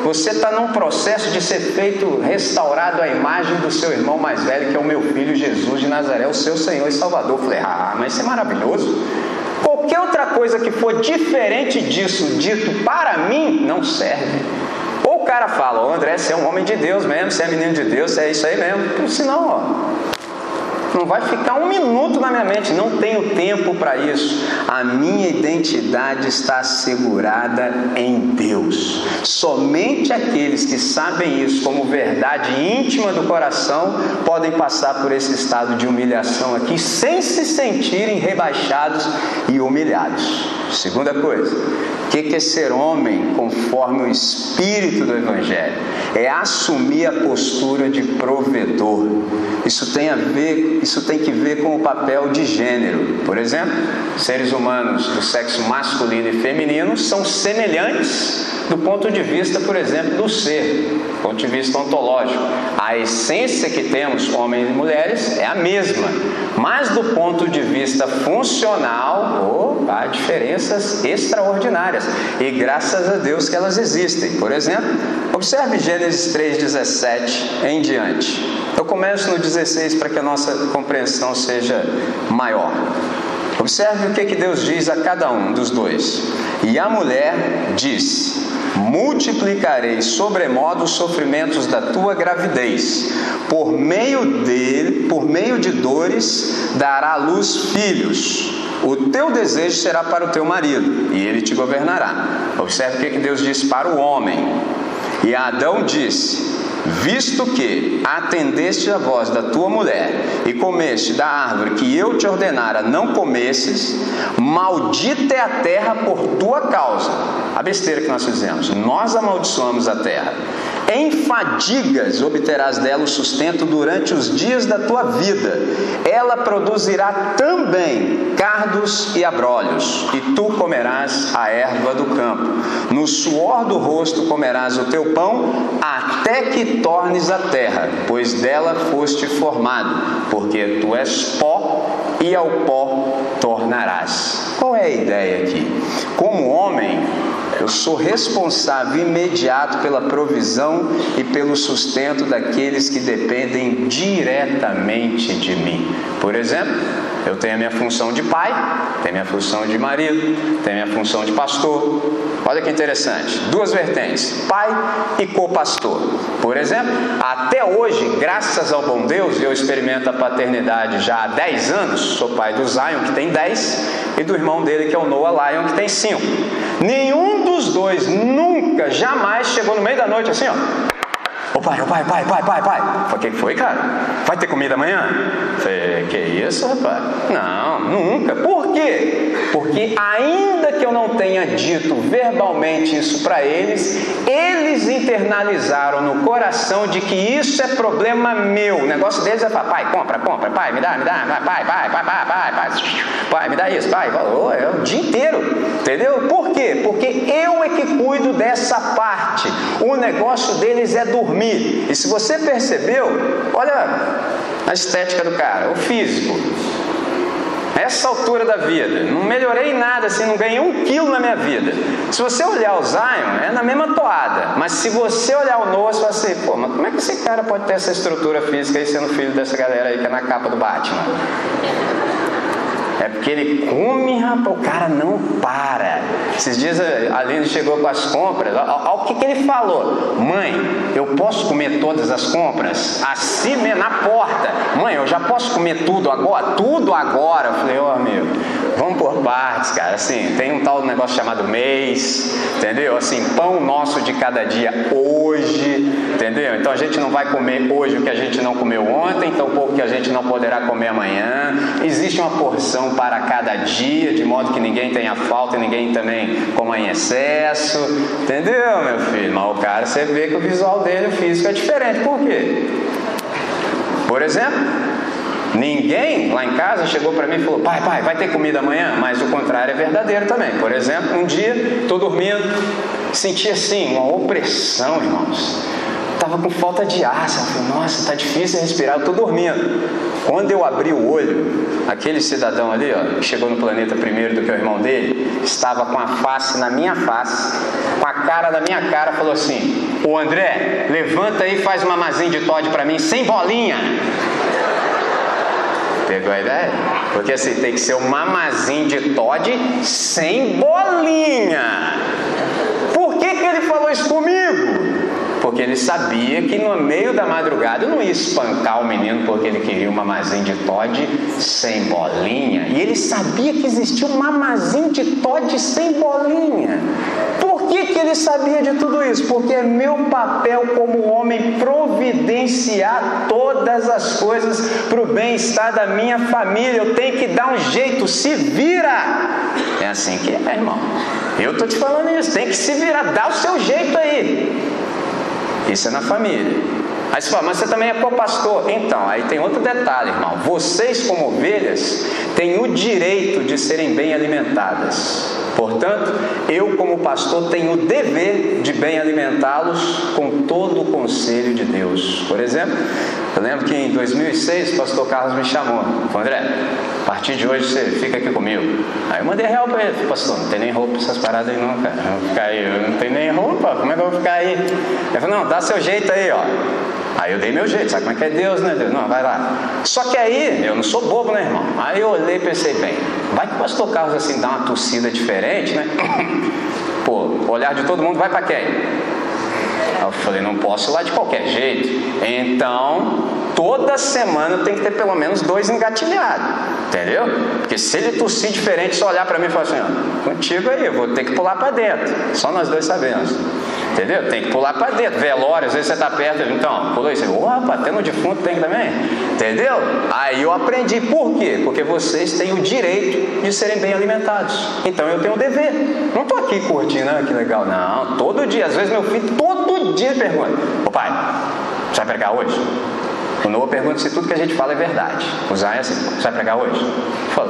A: Você está num processo de ser feito, restaurado à imagem do seu irmão mais velho, que é o meu filho Jesus de Nazaré, o seu Senhor e Salvador. falei, ah, mas isso é maravilhoso. Qualquer outra coisa que for diferente disso, dito para mim, não serve. Ou o cara fala, ô André, você é um homem de Deus mesmo, você é menino de Deus, você é isso aí mesmo. Senão, ó, não vai ficar um minuto na minha mente, não tenho tempo para isso. A minha identidade está assegurada em Deus. Somente aqueles que sabem isso como verdade íntima do coração podem passar por esse estado de humilhação aqui sem se sentirem rebaixados e humilhados. Segunda coisa, o que é ser homem conforme o espírito do Evangelho? É assumir a postura de provedor. Isso tem a ver isso tem que ver com o papel de gênero. Por exemplo, seres humanos do sexo masculino e feminino são semelhantes do ponto de vista, por exemplo, do ser, do ponto de vista ontológico. A essência que temos, homens e mulheres, é a mesma, mas do ponto de vista funcional, oh, há diferenças extraordinárias e graças a Deus que elas existem. Por exemplo, observe Gênesis 3,17 em diante. Eu começo no 16 para que a nossa compreensão seja maior. Observe o que, que Deus diz a cada um dos dois. E a mulher disse: Multiplicarei sobremodo os sofrimentos da tua gravidez, por meio dele, por meio de dores, dará à luz filhos. O teu desejo será para o teu marido, e ele te governará. Observe o que, que Deus diz para o homem. E Adão disse: Visto que atendeste a voz da tua mulher e comeste da árvore que eu te ordenara não comesses, maldita é a terra por tua causa. A besteira que nós fizemos, nós amaldiçoamos a terra. Em fadigas obterás dela o sustento durante os dias da tua vida. Ela produzirá também cardos e abrolhos, e tu comerás a erva do campo. No suor do rosto comerás o teu pão, até que tornes a terra, pois dela foste formado, porque tu és pó e ao pó tornarás. Qual é a ideia aqui? Como homem, eu sou responsável imediato pela provisão e pelo sustento daqueles que dependem diretamente de mim. Por exemplo, eu tenho a minha função de pai, tenho a minha função de marido, tenho a minha função de pastor. Olha que interessante, duas vertentes, pai e co-pastor. Por exemplo, até hoje, graças ao bom Deus, eu experimento a paternidade já há 10 anos. Sou pai do Zion, que tem 10, e do irmão dele, que é o Noah Lion, que tem 5. Nenhum dos dois nunca, jamais chegou no meio da noite assim, ó. Pai, ô pai, pai, pai, pai, pai. Falei, que foi, cara? Vai ter comida amanhã? Falei, que isso, rapaz? Não, nunca. Por quê? Porque ainda que eu não tenha dito verbalmente isso para eles, eles internalizaram no coração de que isso é problema meu. O negócio deles é falar, pai, compra, compra, pai, me dá, me dá, pai, pai, pai, pai, pai, pai, pai, pai me dá isso, pai, oh, é o dia inteiro. Entendeu? Por quê? Porque eu é que cuido dessa parte. O negócio deles é dormir E se você percebeu, olha a estética do cara, o físico. Essa altura da vida, não melhorei nada, assim, não ganhei um quilo na minha vida. Se você olhar o Zion, é na mesma toada. Mas se você olhar o Noah, você vai assim, pô, mas como é que esse cara pode ter essa estrutura física aí sendo filho dessa galera aí que é na capa do Batman? É porque ele come, rapaz, o cara não para. Esses dias a Aline chegou com as compras, olha o que, que ele falou. Mãe, eu posso comer todas as compras? Assim mesmo, na porta. Mãe, eu já posso comer tudo agora? Tudo agora? Eu falei, ô oh, amigo, vamos por partes, cara. Assim, tem um tal negócio chamado mês, entendeu? Assim, pão nosso de cada dia hoje, entendeu? Então a gente não vai comer hoje o que a gente não comeu ontem, então pouco que a gente não poderá comer amanhã. Existe uma porção para cada dia, de modo que ninguém tenha falta e ninguém também coma em excesso. Entendeu, meu filho? Mas o cara, você vê que o visual dele, o físico é diferente. Por quê? Por exemplo, Ninguém lá em casa chegou para mim e falou: pai, pai, vai ter comida amanhã? Mas o contrário é verdadeiro também. Por exemplo, um dia, estou dormindo, senti assim, uma opressão, irmãos estava com falta de ar. Sabe? Falei, Nossa, está difícil respirar, estou dormindo. Quando eu abri o olho, aquele cidadão ali, ó, que chegou no planeta primeiro do que o irmão dele, estava com a face na minha face, com a cara na minha cara, falou assim: O André, levanta aí e faz uma mazinha de Todd para mim, sem bolinha. Pegou a ideia? Porque assim, tem que ser um mamazinho de Todd sem bolinha. Por que, que ele falou isso comigo? porque ele sabia que no meio da madrugada não ia espancar o menino porque ele queria um mamazinho de Todd sem bolinha. E ele sabia que existia um mamazinho de Todd sem bolinha. Ele sabia de tudo isso? Porque é meu papel como homem providenciar todas as coisas para o bem-estar da minha família. Eu tenho que dar um jeito, se vira. É assim que é, irmão. Eu estou te falando isso, tem que se virar, dá o seu jeito aí. Isso é na família. Aí você fala, mas você também é co-pastor. Então, aí tem outro detalhe, irmão. Vocês, como ovelhas, têm o direito de serem bem alimentadas. Portanto, eu, como pastor, tenho o dever de bem alimentá-los com todo o conselho de Deus. Por exemplo, eu lembro que em 2006 o pastor Carlos me chamou. André, a partir de hoje você fica aqui comigo. Aí eu mandei real para ele. Pastor, não tem nem roupa essas paradas aí não, cara. Eu aí. Eu não tenho nem roupa, como é que eu vou ficar aí? Ele falou, não, dá seu jeito aí, ó. Aí eu dei meu jeito, sabe como é que é Deus, né? Deus? Não, vai lá. Só que aí, eu não sou bobo, né, irmão? Aí eu olhei e pensei, bem, vai que o pastor Carlos assim dá uma tossida diferente, né? Pô, olhar de todo mundo vai para quem? Eu falei, não posso ir lá de qualquer jeito. Então, toda semana tem que ter pelo menos dois engatilhados. Entendeu? Porque se ele tossir diferente, só olhar para mim e falar assim, ó, contigo aí, eu vou ter que pular para dentro. Só nós dois sabemos. Entendeu? Tem que pular para dentro. Velório, às vezes você está perto, então, pulou isso. Opa, até no defunto tem também. Entendeu? Aí eu aprendi. Por quê? Porque vocês têm o direito de serem bem alimentados. Então eu tenho o dever. Não estou aqui curtindo, ah, que legal. Não, todo dia. Às vezes meu filho todo dia pergunta: Ô pai, você vai pregar hoje? O Noah pergunta se tudo que a gente fala é verdade. O Zion é assim, você vai pregar hoje?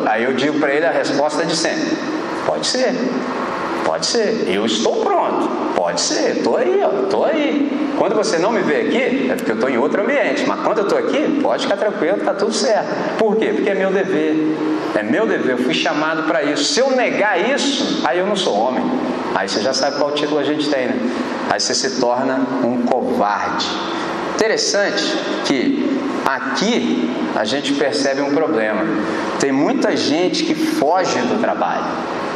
A: Aí eu digo para ele a resposta de sempre: pode ser, pode ser, eu estou pronto, pode ser, estou aí, estou aí. Quando você não me vê aqui, é porque eu estou em outro ambiente, mas quando eu estou aqui, pode ficar tranquilo, está tudo certo. Por quê? Porque é meu dever, é meu dever, eu fui chamado para isso. Se eu negar isso, aí eu não sou homem. Aí você já sabe qual título a gente tem, né? Aí você se torna um covarde. Interessante que aqui a gente percebe um problema. Tem muita gente que foge do trabalho.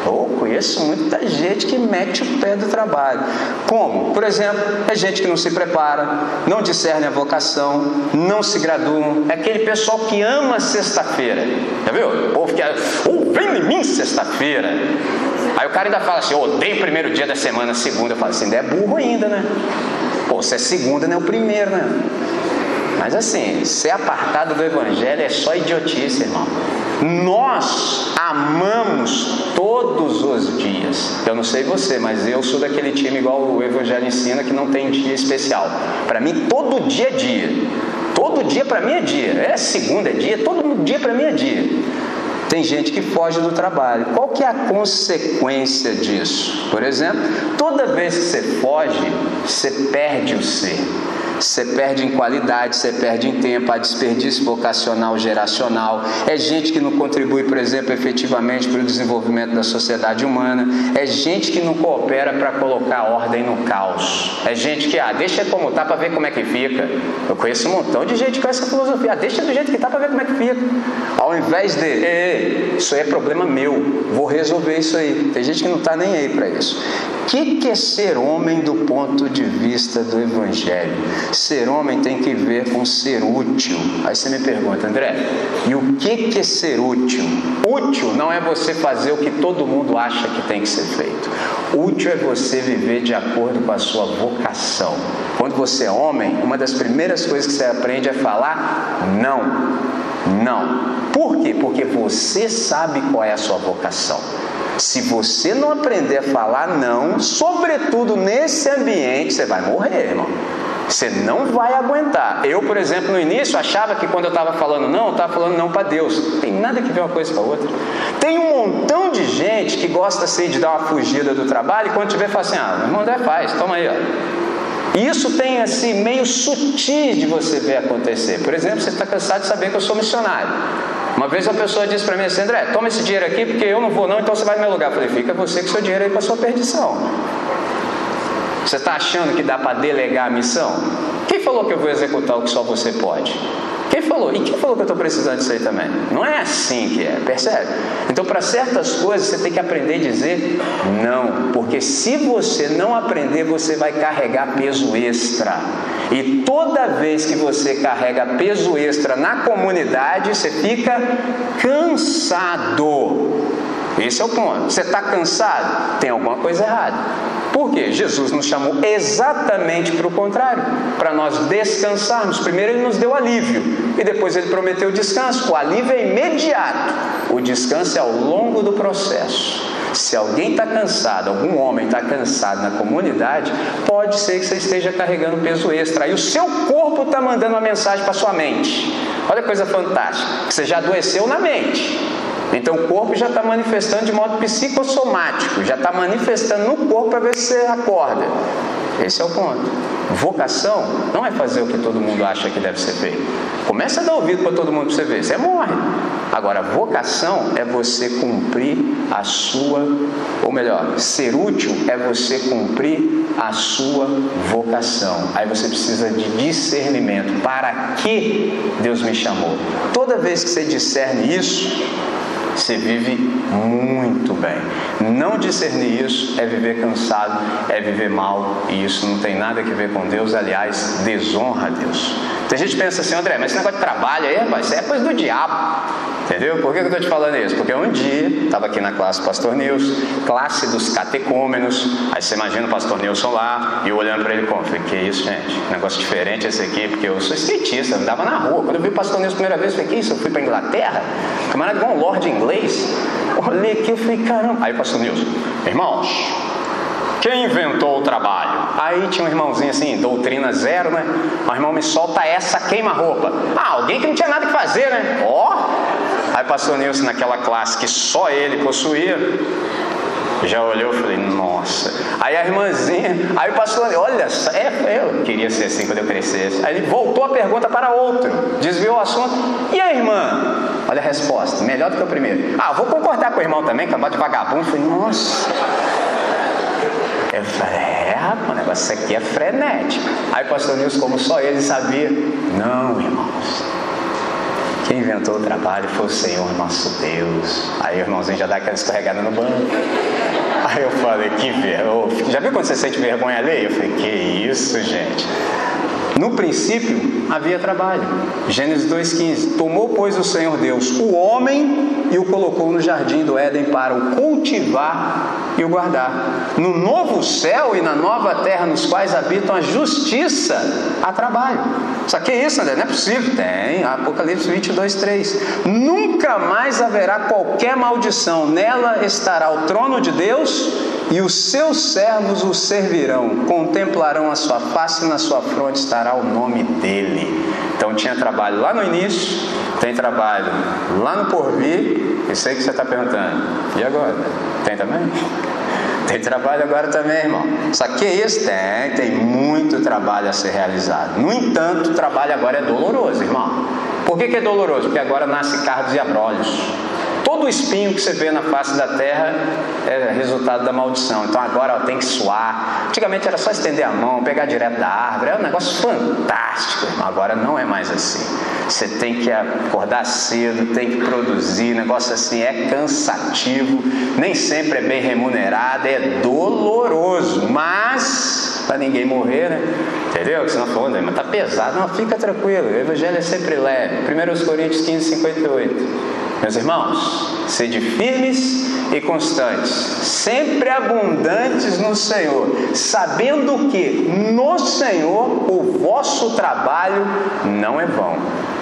A: Eu conheço muita gente que mete o pé do trabalho. Como? Por exemplo, é gente que não se prepara, não discerne a vocação, não se gradua. É aquele pessoal que ama sexta-feira. Já viu? O povo que oh, vem em mim sexta-feira. Aí o cara ainda fala assim, eu odeio o primeiro dia da semana, segunda. Eu falo assim, ainda é burro ainda, né? Pô, se é segunda, não é o primeiro, né? Mas assim, ser apartado do Evangelho é só idiotice, irmão. Nós amamos todos os dias. Eu não sei você, mas eu sou daquele time igual o Evangelho ensina que não tem dia especial. Para mim, todo dia é dia. Todo dia para mim é dia. É segunda é dia, todo dia para mim é dia. Tem gente que foge do trabalho. Qual que é a consequência disso? Por exemplo, toda vez que você foge, você perde o ser. Você perde em qualidade, você perde em tempo, há desperdício vocacional geracional. É gente que não contribui, por exemplo, efetivamente para o desenvolvimento da sociedade humana. É gente que não coopera para colocar ordem no caos. É gente que, ah, deixa como tá para ver como é que fica. Eu conheço um montão de gente com essa filosofia. Ah, deixa do jeito que tá para ver como é que fica. Ao invés de, ei, isso aí é problema meu, vou resolver isso aí. Tem gente que não está nem aí para isso. O que, que é ser homem do ponto de vista do Evangelho? Ser homem tem que ver com ser útil. Aí você me pergunta, André, e o que, que é ser útil? Útil não é você fazer o que todo mundo acha que tem que ser feito. Útil é você viver de acordo com a sua vocação. Quando você é homem, uma das primeiras coisas que você aprende é falar não. Não. Por quê? Porque você sabe qual é a sua vocação. Se você não aprender a falar não, sobretudo nesse ambiente, você vai morrer, irmão. Você não vai aguentar. Eu, por exemplo, no início achava que quando eu estava falando não, eu estava falando não para Deus. Não tem nada que ver uma coisa com a outra. Tem um montão de gente que gosta assim de dar uma fugida do trabalho e quando tiver fala assim: ah, meu André faz, toma aí, ó. E isso tem assim meio sutil de você ver acontecer. Por exemplo, você está cansado de saber que eu sou missionário. Uma vez a pessoa disse para mim assim, André, toma esse dinheiro aqui porque eu não vou não, então você vai no meu lugar. Eu falei, fica você com seu dinheiro aí para sua perdição. Você está achando que dá para delegar a missão? Quem falou que eu vou executar o que só você pode? Quem falou? E quem falou que eu estou precisando disso aí também? Não é assim que é, percebe? Então, para certas coisas, você tem que aprender a dizer não, porque se você não aprender, você vai carregar peso extra. E toda vez que você carrega peso extra na comunidade, você fica cansado. Esse é o ponto. Você está cansado? Tem alguma coisa errada. Por quê? Jesus nos chamou exatamente para o contrário, para nós descansarmos. Primeiro ele nos deu alívio e depois ele prometeu descanso. O alívio é imediato, o descanso é ao longo do processo. Se alguém está cansado, algum homem está cansado na comunidade, pode ser que você esteja carregando peso extra. E o seu corpo está mandando uma mensagem para sua mente. Olha que coisa fantástica. Você já adoeceu na mente. Então o corpo já está manifestando de modo psicossomático, já está manifestando no corpo para ver se você acorda. Esse é o ponto. Vocação não é fazer o que todo mundo acha que deve ser feito. Começa a dar ouvido para todo mundo para você ver, você morre. Agora, vocação é você cumprir a sua, ou melhor, ser útil é você cumprir a sua vocação. Aí você precisa de discernimento. Para que Deus me chamou? Toda vez que você discerne isso, você vive muito bem. Não discernir isso é viver cansado, é viver mal, e isso não tem nada a ver com Deus, aliás, desonra a Deus. Tem gente que pensa assim, André, mas esse negócio de trabalho aí, rapaz, isso é coisa do diabo. Entendeu? Por que eu estou te falando isso? Porque um dia, estava aqui na classe Pastor Nilson, classe dos catecômenos, aí você imagina o Pastor Nilson lá, e eu olhando para ele como, falei, que isso, gente? Negócio diferente esse aqui, porque eu sou skatista, eu andava na rua. Quando eu vi o Pastor Nilson a primeira vez, eu falei, que isso? Eu fui para Inglaterra? Camarada igual um lord inglês. Eu olhei aqui e falei, caramba. Aí o Pastor Nilson, irmãos, quem inventou o trabalho? Aí tinha um irmãozinho assim, doutrina zero, né? O irmão me solta essa queima-roupa. Ah, alguém que não tinha nada que fazer, né? Ó! Oh! Aí passou Nilson naquela classe que só ele possuía. Já olhou e falei, nossa. Aí a irmãzinha, aí o pastor, olha, é, eu queria ser assim quando eu crescesse. Aí ele voltou a pergunta para outro, desviou o assunto. E a irmã? Olha a resposta, melhor do que o primeiro. Ah, vou concordar com o irmão também, acabar de vagabundo. Eu falei, nossa. É, rapaz, o negócio aqui é frenético. Aí o pastor Nilson, como só ele sabia, não, irmãos. Quem inventou o trabalho foi o Senhor nosso Deus. Aí o irmãozinho já dá aquela escorregada no banco. Aí eu falei, que vergonha. Já viu quando você sente vergonha alheia? Eu falei, que isso, gente. No princípio havia trabalho. Gênesis 2,15. Tomou, pois, o Senhor Deus o homem e o colocou no jardim do Éden para o cultivar e o guardar. No novo céu e na nova terra nos quais habitam a justiça, há trabalho. Só que é isso, André? Não é possível? Tem. Apocalipse 22, 3. Nunca mais haverá qualquer maldição. Nela estará o trono de Deus e os seus servos o servirão. Contemplarão a sua face e na sua fronte estará o nome dele. Então tinha trabalho lá no início, tem trabalho lá no porvir, eu sei que você está perguntando, e agora? Tem também? Tem trabalho agora também, irmão. Só que é isso tem, tem muito trabalho a ser realizado. No entanto, o trabalho agora é doloroso, irmão. Por que, que é doloroso? Porque agora nasce cardos e abrolhos. Todo espinho que você vê na face da terra é resultado da maldição. Então agora ó, tem que suar. Antigamente era só estender a mão, pegar direto da árvore. É um negócio fantástico. Agora não é mais assim. Você tem que acordar cedo, tem que produzir. Negócio assim é cansativo, nem sempre é bem remunerado, é doloroso. Mas para ninguém morrer, né? Entendeu? Que você não falou, mas tá pesado. Não, fica tranquilo. O evangelho é sempre leve. 1 Coríntios 15, 58. Meus irmãos, sede firmes e constantes, sempre abundantes no Senhor, sabendo que no Senhor o vosso trabalho não é vão.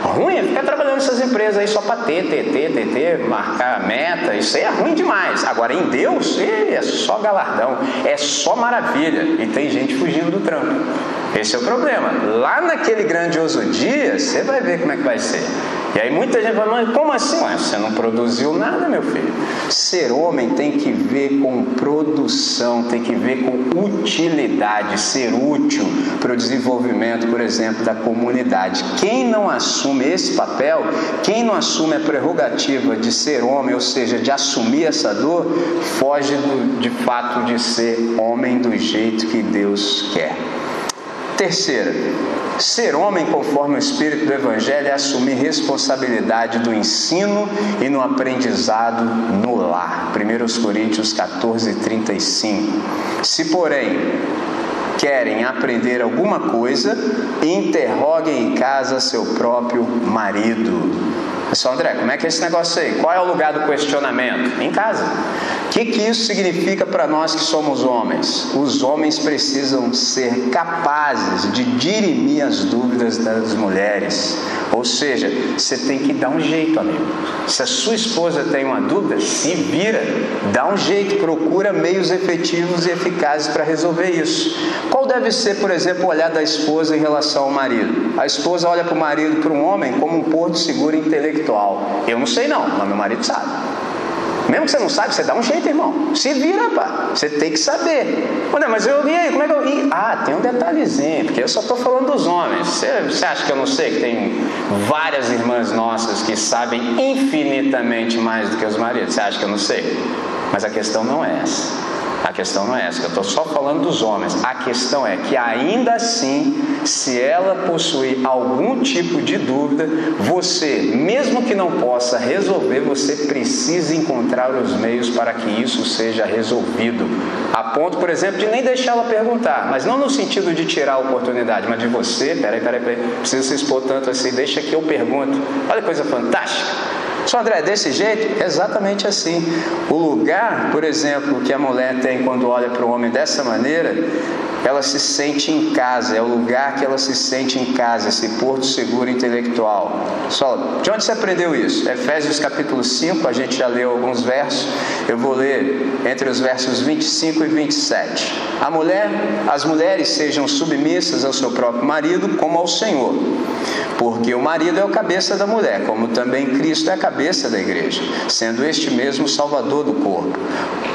A: Ruim é ficar trabalhando nessas empresas aí só para ter, ter, ter, ter, ter, marcar meta, isso aí é ruim demais. Agora em Deus, é só galardão, é só maravilha. E tem gente fugindo do trampo. Esse é o problema. Lá naquele grandioso dia, você vai ver como é que vai ser. E aí muita gente fala, mas como assim? Ué, você não produziu nada, meu filho. Ser homem tem que ver com produção, tem que ver com utilidade, ser útil para o desenvolvimento, por exemplo, da comunidade. Quem não assume esse papel, quem não assume a prerrogativa de ser homem, ou seja, de assumir essa dor, foge do, de fato de ser homem do jeito que Deus quer. Terceira, ser homem conforme o espírito do Evangelho é assumir responsabilidade do ensino e no aprendizado no lar. 1 Coríntios 14, 35. Se, porém, querem aprender alguma coisa, interroguem em casa seu próprio marido Pessoal, André, como é que é esse negócio aí? Qual é o lugar do questionamento? Em casa. O que, que isso significa para nós que somos homens? Os homens precisam ser capazes de dirimir as dúvidas das mulheres. Ou seja, você tem que dar um jeito, amigo. Se a sua esposa tem uma dúvida, se vira, dá um jeito, procura meios efetivos e eficazes para resolver isso. Qual deve ser, por exemplo, o olhar da esposa em relação ao marido? A esposa olha para o marido, para um homem, como um porto seguro intelectual intelectual. Eu não sei não, mas meu marido sabe. Mesmo que você não sabe, você dá um jeito, irmão. Se vira, pá. Você tem que saber. Olha, mas eu, e aí, como é que eu. Ah, tem um detalhezinho, porque eu só estou falando dos homens. Você, você acha que eu não sei que tem várias irmãs nossas que sabem infinitamente mais do que os maridos? Você acha que eu não sei? Mas a questão não é essa. A questão não é essa, eu estou só falando dos homens. A questão é que ainda assim, se ela possuir algum tipo de dúvida, você, mesmo que não possa resolver, você precisa encontrar os meios para que isso seja resolvido. A ponto, por exemplo, de nem deixá-la perguntar, mas não no sentido de tirar a oportunidade, mas de você, peraí, peraí, peraí, precisa se expor tanto assim, deixa que eu pergunto. Olha que coisa fantástica. Só André, desse jeito? Exatamente assim. O lugar, por exemplo, que a mulher tem quando olha para o homem dessa maneira, ela se sente em casa, é o lugar que ela se sente em casa, esse porto seguro intelectual. Só, de onde você aprendeu isso? Efésios capítulo 5, a gente já leu alguns versos, eu vou ler entre os versos 25 e 27. A mulher, as mulheres sejam submissas ao seu próprio marido como ao Senhor, porque o marido é o cabeça da mulher, como também Cristo é a cabeça da igreja, sendo este mesmo salvador do corpo.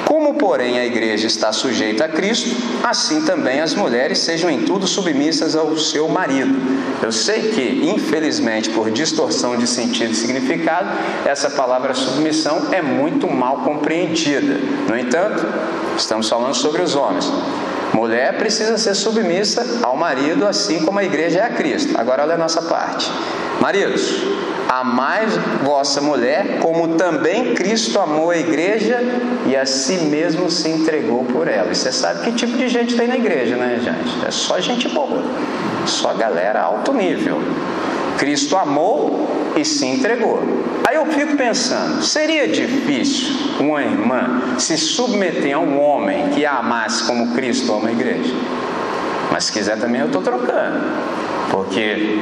A: Como, porém, a igreja está sujeita a Cristo, assim também as mulheres sejam em tudo submissas ao seu marido. Eu sei que, infelizmente, por distorção de sentido e significado, essa palavra submissão é muito mal compreendida. No entanto, estamos falando sobre os homens. Mulher precisa ser submissa ao marido, assim como a igreja é a Cristo. Agora, olha a nossa parte. Maridos, Amai vossa mulher, como também Cristo amou a igreja e a si mesmo se entregou por ela. E você sabe que tipo de gente tem na igreja, né, gente? É só gente boa, só galera alto nível. Cristo amou e se entregou. Aí eu fico pensando: seria difícil uma irmã se submeter a um homem que a amasse como Cristo ama a igreja? Mas se quiser também eu estou trocando, porque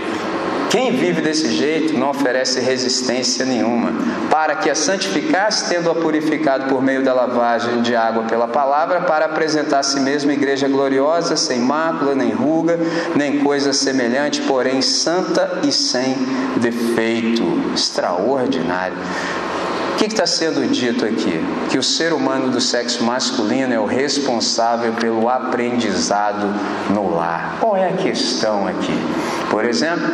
A: quem vive desse jeito não oferece resistência nenhuma, para que a santificasse, tendo-a purificado por meio da lavagem de água pela palavra, para apresentar a si mesmo igreja gloriosa, sem mácula, nem ruga, nem coisa semelhante, porém santa e sem defeito. Extraordinário. Que está sendo dito aqui? Que o ser humano do sexo masculino é o responsável pelo aprendizado no lar. Qual é a questão aqui? Por exemplo,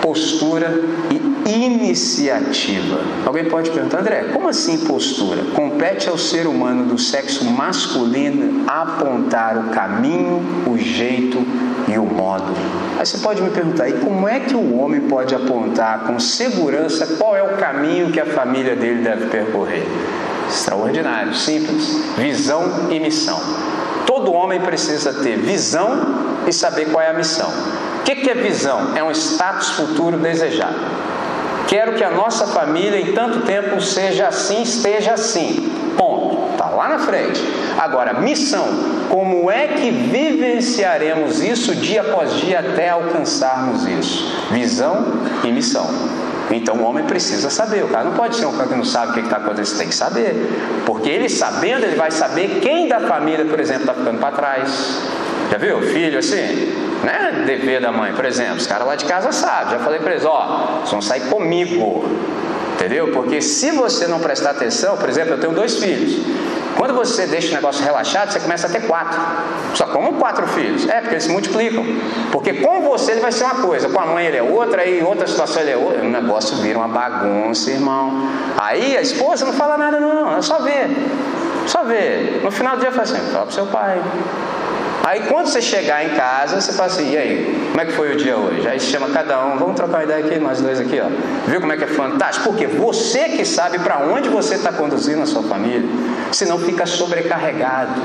A: postura e iniciativa. Alguém pode perguntar, André, como assim postura? Compete ao ser humano do sexo masculino apontar o caminho, o jeito e o modo. Aí você pode me perguntar, e como é que o homem pode apontar com segurança qual é o caminho que a família dele deve percorrer? Extraordinário, simples. Visão e missão. Todo homem precisa ter visão e saber qual é a missão. O que, é visão? É um status futuro desejado. Quero que a nossa família em tanto tempo seja assim, esteja assim. Ponto. Está lá na frente. Agora, missão. Como é que vivenciaremos isso dia após dia até alcançarmos isso? Visão e missão. Então o homem precisa saber. O cara não pode ser um cara que não sabe o que está acontecendo, tem que saber. Porque ele sabendo, ele vai saber quem da família, por exemplo, está ficando para trás. Já viu? Filho assim, né? Dever da mãe, por exemplo. Os caras lá de casa sabem. Já falei para eles: ó, vocês vão sair comigo. Entendeu? Porque se você não prestar atenção, por exemplo, eu tenho dois filhos. Quando você deixa o negócio relaxado, você começa a ter quatro. Só como quatro filhos? É, porque eles se multiplicam. Porque com você ele vai ser uma coisa, com a mãe ele é outra, aí em outra situação ele é outra. O negócio vira uma bagunça, irmão. Aí a esposa não fala nada, não, é só ver. Só ver. No final do dia fala assim: fala pro seu pai. Aí quando você chegar em casa, você fala assim, e aí, como é que foi o dia hoje? Aí chama cada um, vamos trocar uma ideia aqui, nós dois aqui, ó. Viu como é que é fantástico? Porque você que sabe para onde você está conduzindo a sua família, senão fica sobrecarregado.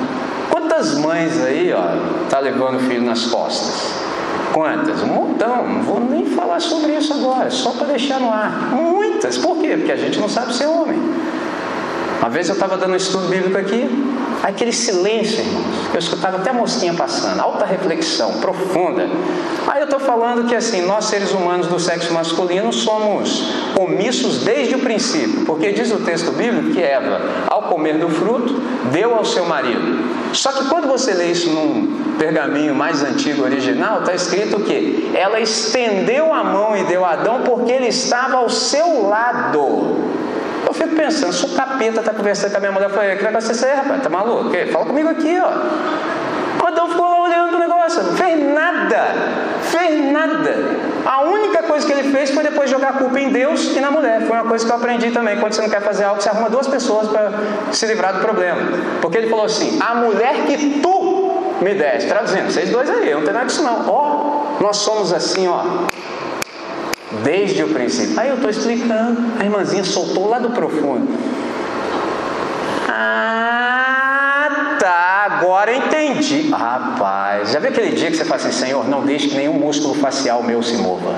A: Quantas mães aí, ó, tá levando o filho nas costas? Quantas? Um montão. Não vou nem falar sobre isso agora, só para deixar no ar. Muitas. Por quê? Porque a gente não sabe ser homem. Uma vez eu estava dando um estudo bíblico aqui, aquele silêncio, irmãos, eu escutava até a mosquinha passando, alta reflexão, profunda. Aí eu estou falando que assim, nós seres humanos do sexo masculino somos omissos desde o princípio, porque diz o texto bíblico que Eva, ao comer do fruto, deu ao seu marido. Só que quando você lê isso num pergaminho mais antigo, original, está escrito que ela estendeu a mão e deu a Adão porque ele estava ao seu lado. Fico pensando, se o capeta está conversando com a minha mulher, eu falei, que negócio é esse aí, rapaz? Tá maluco? Fala comigo aqui, ó. Adão ficou lá olhando o negócio, não fez nada, fez nada. A única coisa que ele fez foi depois jogar a culpa em Deus e na mulher. Foi uma coisa que eu aprendi também. Quando você não quer fazer algo, você arruma duas pessoas para se livrar do problema. Porque ele falou assim: a mulher que tu me deste. Traduzindo, vocês dois aí, eu não tenho nada disso não. Ó, nós somos assim, ó desde o princípio. Aí eu estou explicando, a irmãzinha soltou lá do profundo. Ah, tá, agora entendi. Rapaz, já viu aquele dia que você fala assim, Senhor, não deixe que nenhum músculo facial meu se mova.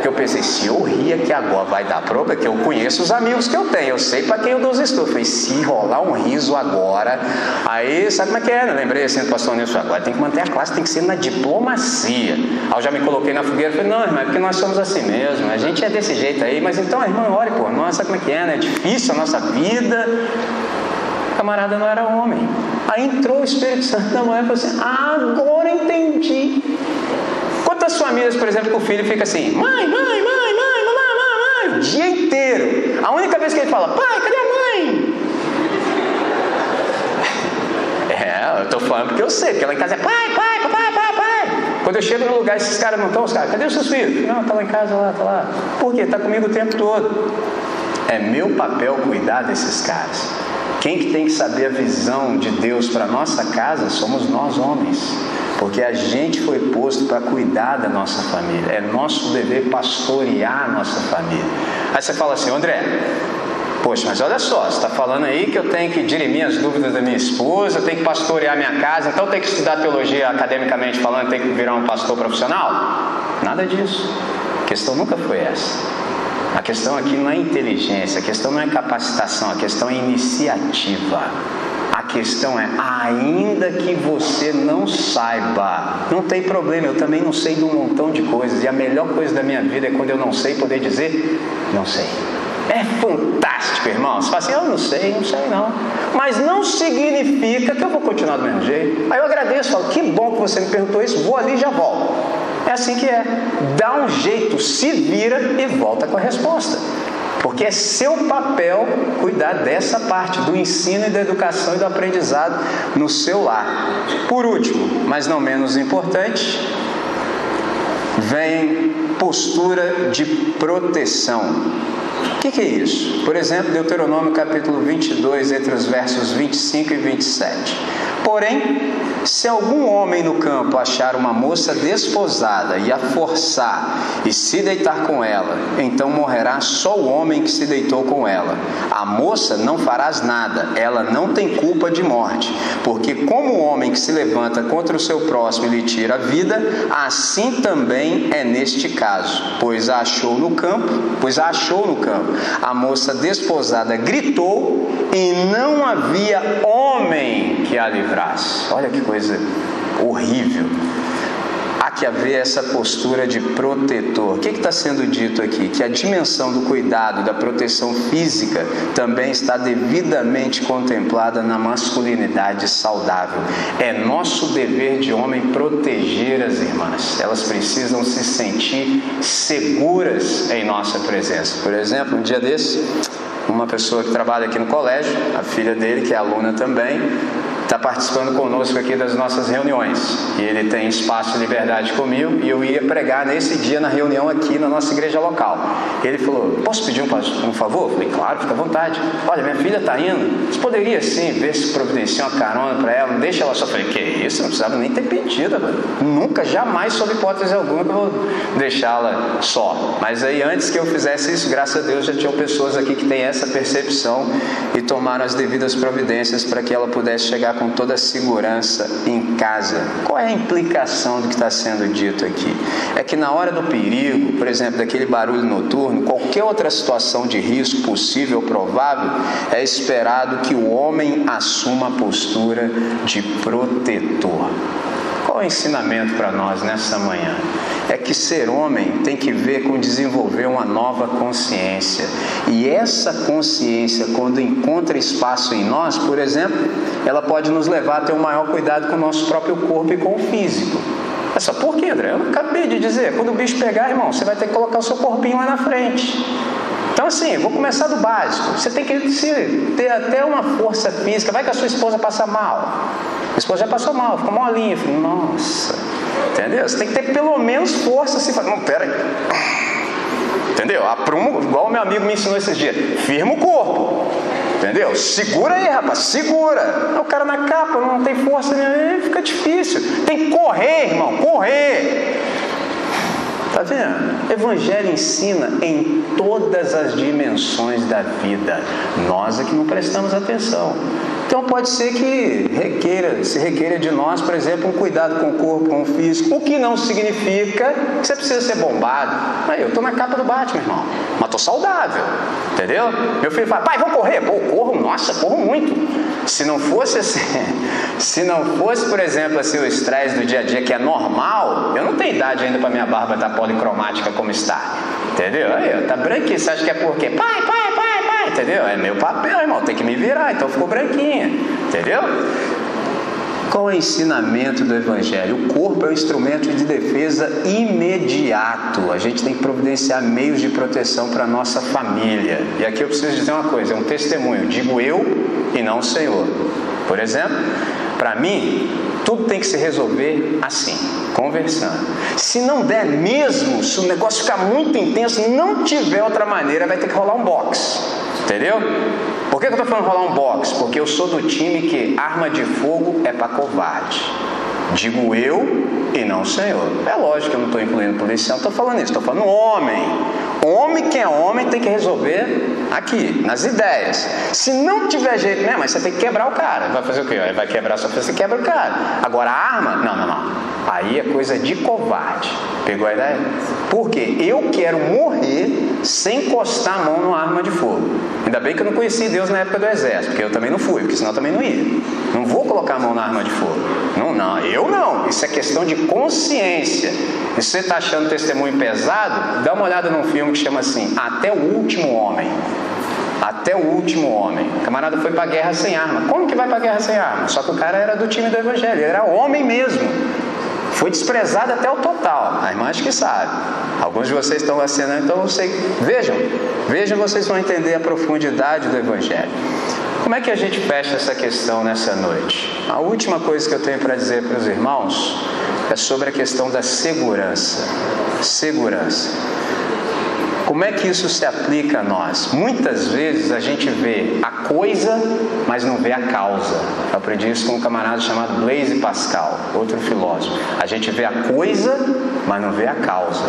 A: Porque eu pensei, se eu rir aqui agora vai dar problema, que eu conheço os amigos que eu tenho, eu sei para quem eu dou os estudos. Falei, se rolar um riso agora, aí sabe como é que é? Eu lembrei assim do pastor Nilson, agora tem que manter a classe, tem que ser na diplomacia. Aí eu já me coloquei na fogueira e falei, não, irmão, é porque nós somos assim mesmo, a gente é desse jeito aí, mas então, irmão, ore por nós, sabe como é que é, né? É difícil a nossa vida. O camarada não era homem. Aí entrou o Espírito Santo na mulher e falou assim: agora entendi. Quantas famílias, por exemplo, que o filho fica assim, mãe, mãe, mãe, mãe, mãe, mãe, mãe, o dia inteiro. A única vez que ele fala, pai, cadê a mãe? É, eu estou falando porque eu sei, porque lá em casa é pai, pai, papai, pai, pai. Quando eu chego no lugar, esses caras não estão, os caras, cadê os seus filhos? Não, está lá em casa, lá, está lá. Por quê? Está comigo o tempo todo. É meu papel cuidar desses caras. Quem que tem que saber a visão de Deus para nossa casa somos nós homens, porque a gente foi posto para cuidar da nossa família. É nosso dever pastorear a nossa família. Aí você fala assim, André, Poxa, mas olha só, você está falando aí que eu tenho que dirimir as dúvidas da minha esposa, eu tenho que pastorear minha casa, então eu tenho que estudar teologia academicamente falando, eu tenho que virar um pastor profissional? Nada disso. A questão nunca foi essa. A questão aqui não é inteligência, a questão não é capacitação, a questão é iniciativa. A questão é, ainda que você não saiba, não tem problema, eu também não sei de um montão de coisas, e a melhor coisa da minha vida é quando eu não sei poder dizer, não sei. É fantástico, irmão. Você fala assim, eu não sei, não sei não. Mas não significa que eu vou continuar do mesmo jeito. Aí eu agradeço, falo, que bom que você me perguntou isso, vou ali e já volto. É assim que é. Dá um jeito, se vira e volta com a resposta. Porque é seu papel cuidar dessa parte do ensino e da educação e do aprendizado no seu lar. Por último, mas não menos importante, vem postura de proteção. O que, que, é isso? Por exemplo, Deuteronômio capítulo 22, entre os versos 25 e 27. Porém, se algum homem no campo achar uma moça desposada e a forçar e se deitar com ela, então morrerá só o homem que se deitou com ela. A moça não farás nada, ela não tem culpa de morte, porque como o homem que se levanta contra o seu próximo e lhe tira a vida, assim também é neste caso, pois a achou no campo, pois a achou no campo. A moça desposada gritou e não havia homem que a livrasse. Olha que coisa horrível. Há que haver essa postura de protetor. O que está sendo dito aqui? Que a dimensão do cuidado, da proteção física, também está devidamente contemplada na masculinidade saudável. É nosso dever de homem proteger as irmãs. Elas precisam se sentir seguras em nossa presença. Por exemplo, um dia desse, uma pessoa que trabalha aqui no colégio, a filha dele, que é aluna também, está participando conosco aqui das nossas reuniões. E ele tem espaço de liberdade comigo e eu ia pregar nesse dia na reunião aqui na nossa igreja local. Ele falou: Posso pedir um, um favor? Eu falei: Claro, fica à vontade. Olha, minha filha está indo. Você poderia sim ver se providencia uma carona para ela, não deixa ela só. Eu falei: Que isso? Não precisava nem ter pedido. Nunca, jamais, sob hipótese alguma, que eu vou deixá-la só. Mas aí, antes que eu fizesse isso, graças a Deus já tinham pessoas aqui que têm essa percepção e tomaram as devidas providências para que ela pudesse chegar com toda a segurança em casa. Qual é a implicação do que está sendo dito aqui? É que na hora do perigo, por exemplo, daquele barulho noturno, qualquer outra situação de risco possível ou provável, é esperado que o homem assuma a postura de protetor. Qual é o ensinamento para nós nessa manhã? É que ser homem tem que ver com desenvolver uma nova consciência. E essa consciência, quando encontra espaço em nós, por exemplo, ela pode nos levar a ter um maior cuidado com o nosso próprio corpo e com o físico. É só por quê, André? Eu acabei de dizer, quando o bicho pegar, irmão, você vai ter que colocar o seu corpinho lá na frente. Então, assim, vou começar do básico. Você tem que ter até uma força física. Vai que a sua esposa passa mal. A esposa já passou mal, ficou molinha. Falei, nossa, entendeu? Você tem que ter pelo menos força assim. Não, pera aí. Entendeu? Aprumo, igual meu amigo me ensinou esses dias. Firma o corpo. Entendeu? Segura aí, rapaz, segura. O cara na capa não tem força, fica difícil. Tem que correr, irmão, correr. Tá vendo? Evangelho ensina em todas as dimensões da vida. Nós é que não prestamos atenção. Então pode ser que requeira, se requeira de nós, por exemplo, um cuidado com o corpo, com o físico, o que não significa que você precisa ser bombado. Aí, eu estou na capa do Batman, irmão, mas estou saudável, entendeu? Meu filho fala, pai, vou correr. Pô, corro, nossa, corro muito. Se não fosse assim, se não fosse, por exemplo, assim, o estresse do dia a dia que é normal, eu não tenho idade ainda para minha barba estar tá policromática como está. Entendeu? Aí, tá branquinho, você acha que é por quê? Pai, pai, pai, entendeu? É meu papel, irmão, tem que me virar, então ficou branquinha, entendeu? Qual é o ensinamento do Evangelho? O corpo é um instrumento de defesa imediato. A gente tem que providenciar meios de proteção para a nossa família. E aqui eu preciso dizer uma coisa: é um testemunho. Digo eu e não o Senhor. Por exemplo, para mim, tudo tem que se resolver assim, conversando. Se não der mesmo, se o negócio ficar muito intenso, não tiver outra maneira, vai ter que rolar um box. Entendeu? Por que eu estou falando rolar um box? Porque eu sou do time que arma de fogo é para covarde. Digo eu e não o Senhor. É lógico que eu não estou incluindo policial, estou falando isso, estou falando homem. Homem que é homem tem que resolver aqui, nas ideias. Se não tiver jeito, né, mas você tem que quebrar o cara. Vai fazer o quê? Vai quebrar sua você quebra o cara. Agora a arma, não, não, não. Aí é coisa de covarde. Pegou a ideia? Porque eu quero morrer sem encostar a mão numa arma de fogo. Ainda bem que eu não conheci Deus na época do exército, porque eu também não fui, porque senão eu também não ia. Não vou colocar a mão na arma de fogo. Não, não, eu não. Isso é questão de consciência. E se você está achando testemunho pesado, dá uma olhada num filme que chama assim, Até o Último Homem. Até o último homem. O camarada foi para a guerra sem arma. Como que vai para a guerra sem arma? Só que o cara era do time do evangelho, ele era homem mesmo. Foi desprezado até o total. A irmã acho que sabe. Alguns de vocês estão vacinando, então sei. Vejam, vejam, vocês vão entender a profundidade do Evangelho. Como é que a gente fecha essa questão nessa noite? A última coisa que eu tenho para dizer para os irmãos é sobre a questão da segurança. Segurança. Como é que isso se aplica a nós? Muitas vezes a gente vê a coisa, mas não vê a causa. Eu aprendi isso com um camarada chamado Blaise Pascal, outro filósofo. A gente vê a coisa, mas não vê a causa.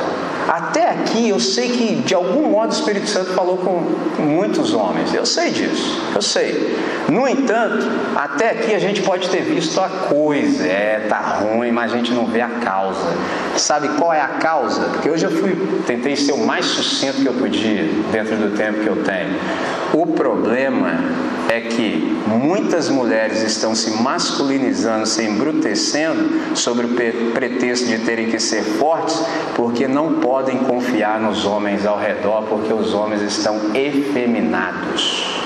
A: Até aqui eu sei que de algum modo o Espírito Santo falou com muitos homens. Eu sei disso, eu sei. No entanto, até aqui a gente pode ter visto a coisa. É, tá ruim, mas a gente não vê a causa. Sabe qual é a causa? Porque hoje eu fui, tentei ser o mais sucinto que eu podia dentro do tempo que eu tenho. O problema é que muitas mulheres estão se masculinizando, se embrutecendo sobre o pretexto de terem que ser fortes, porque não podem confiar nos homens ao redor, porque os homens estão efeminados.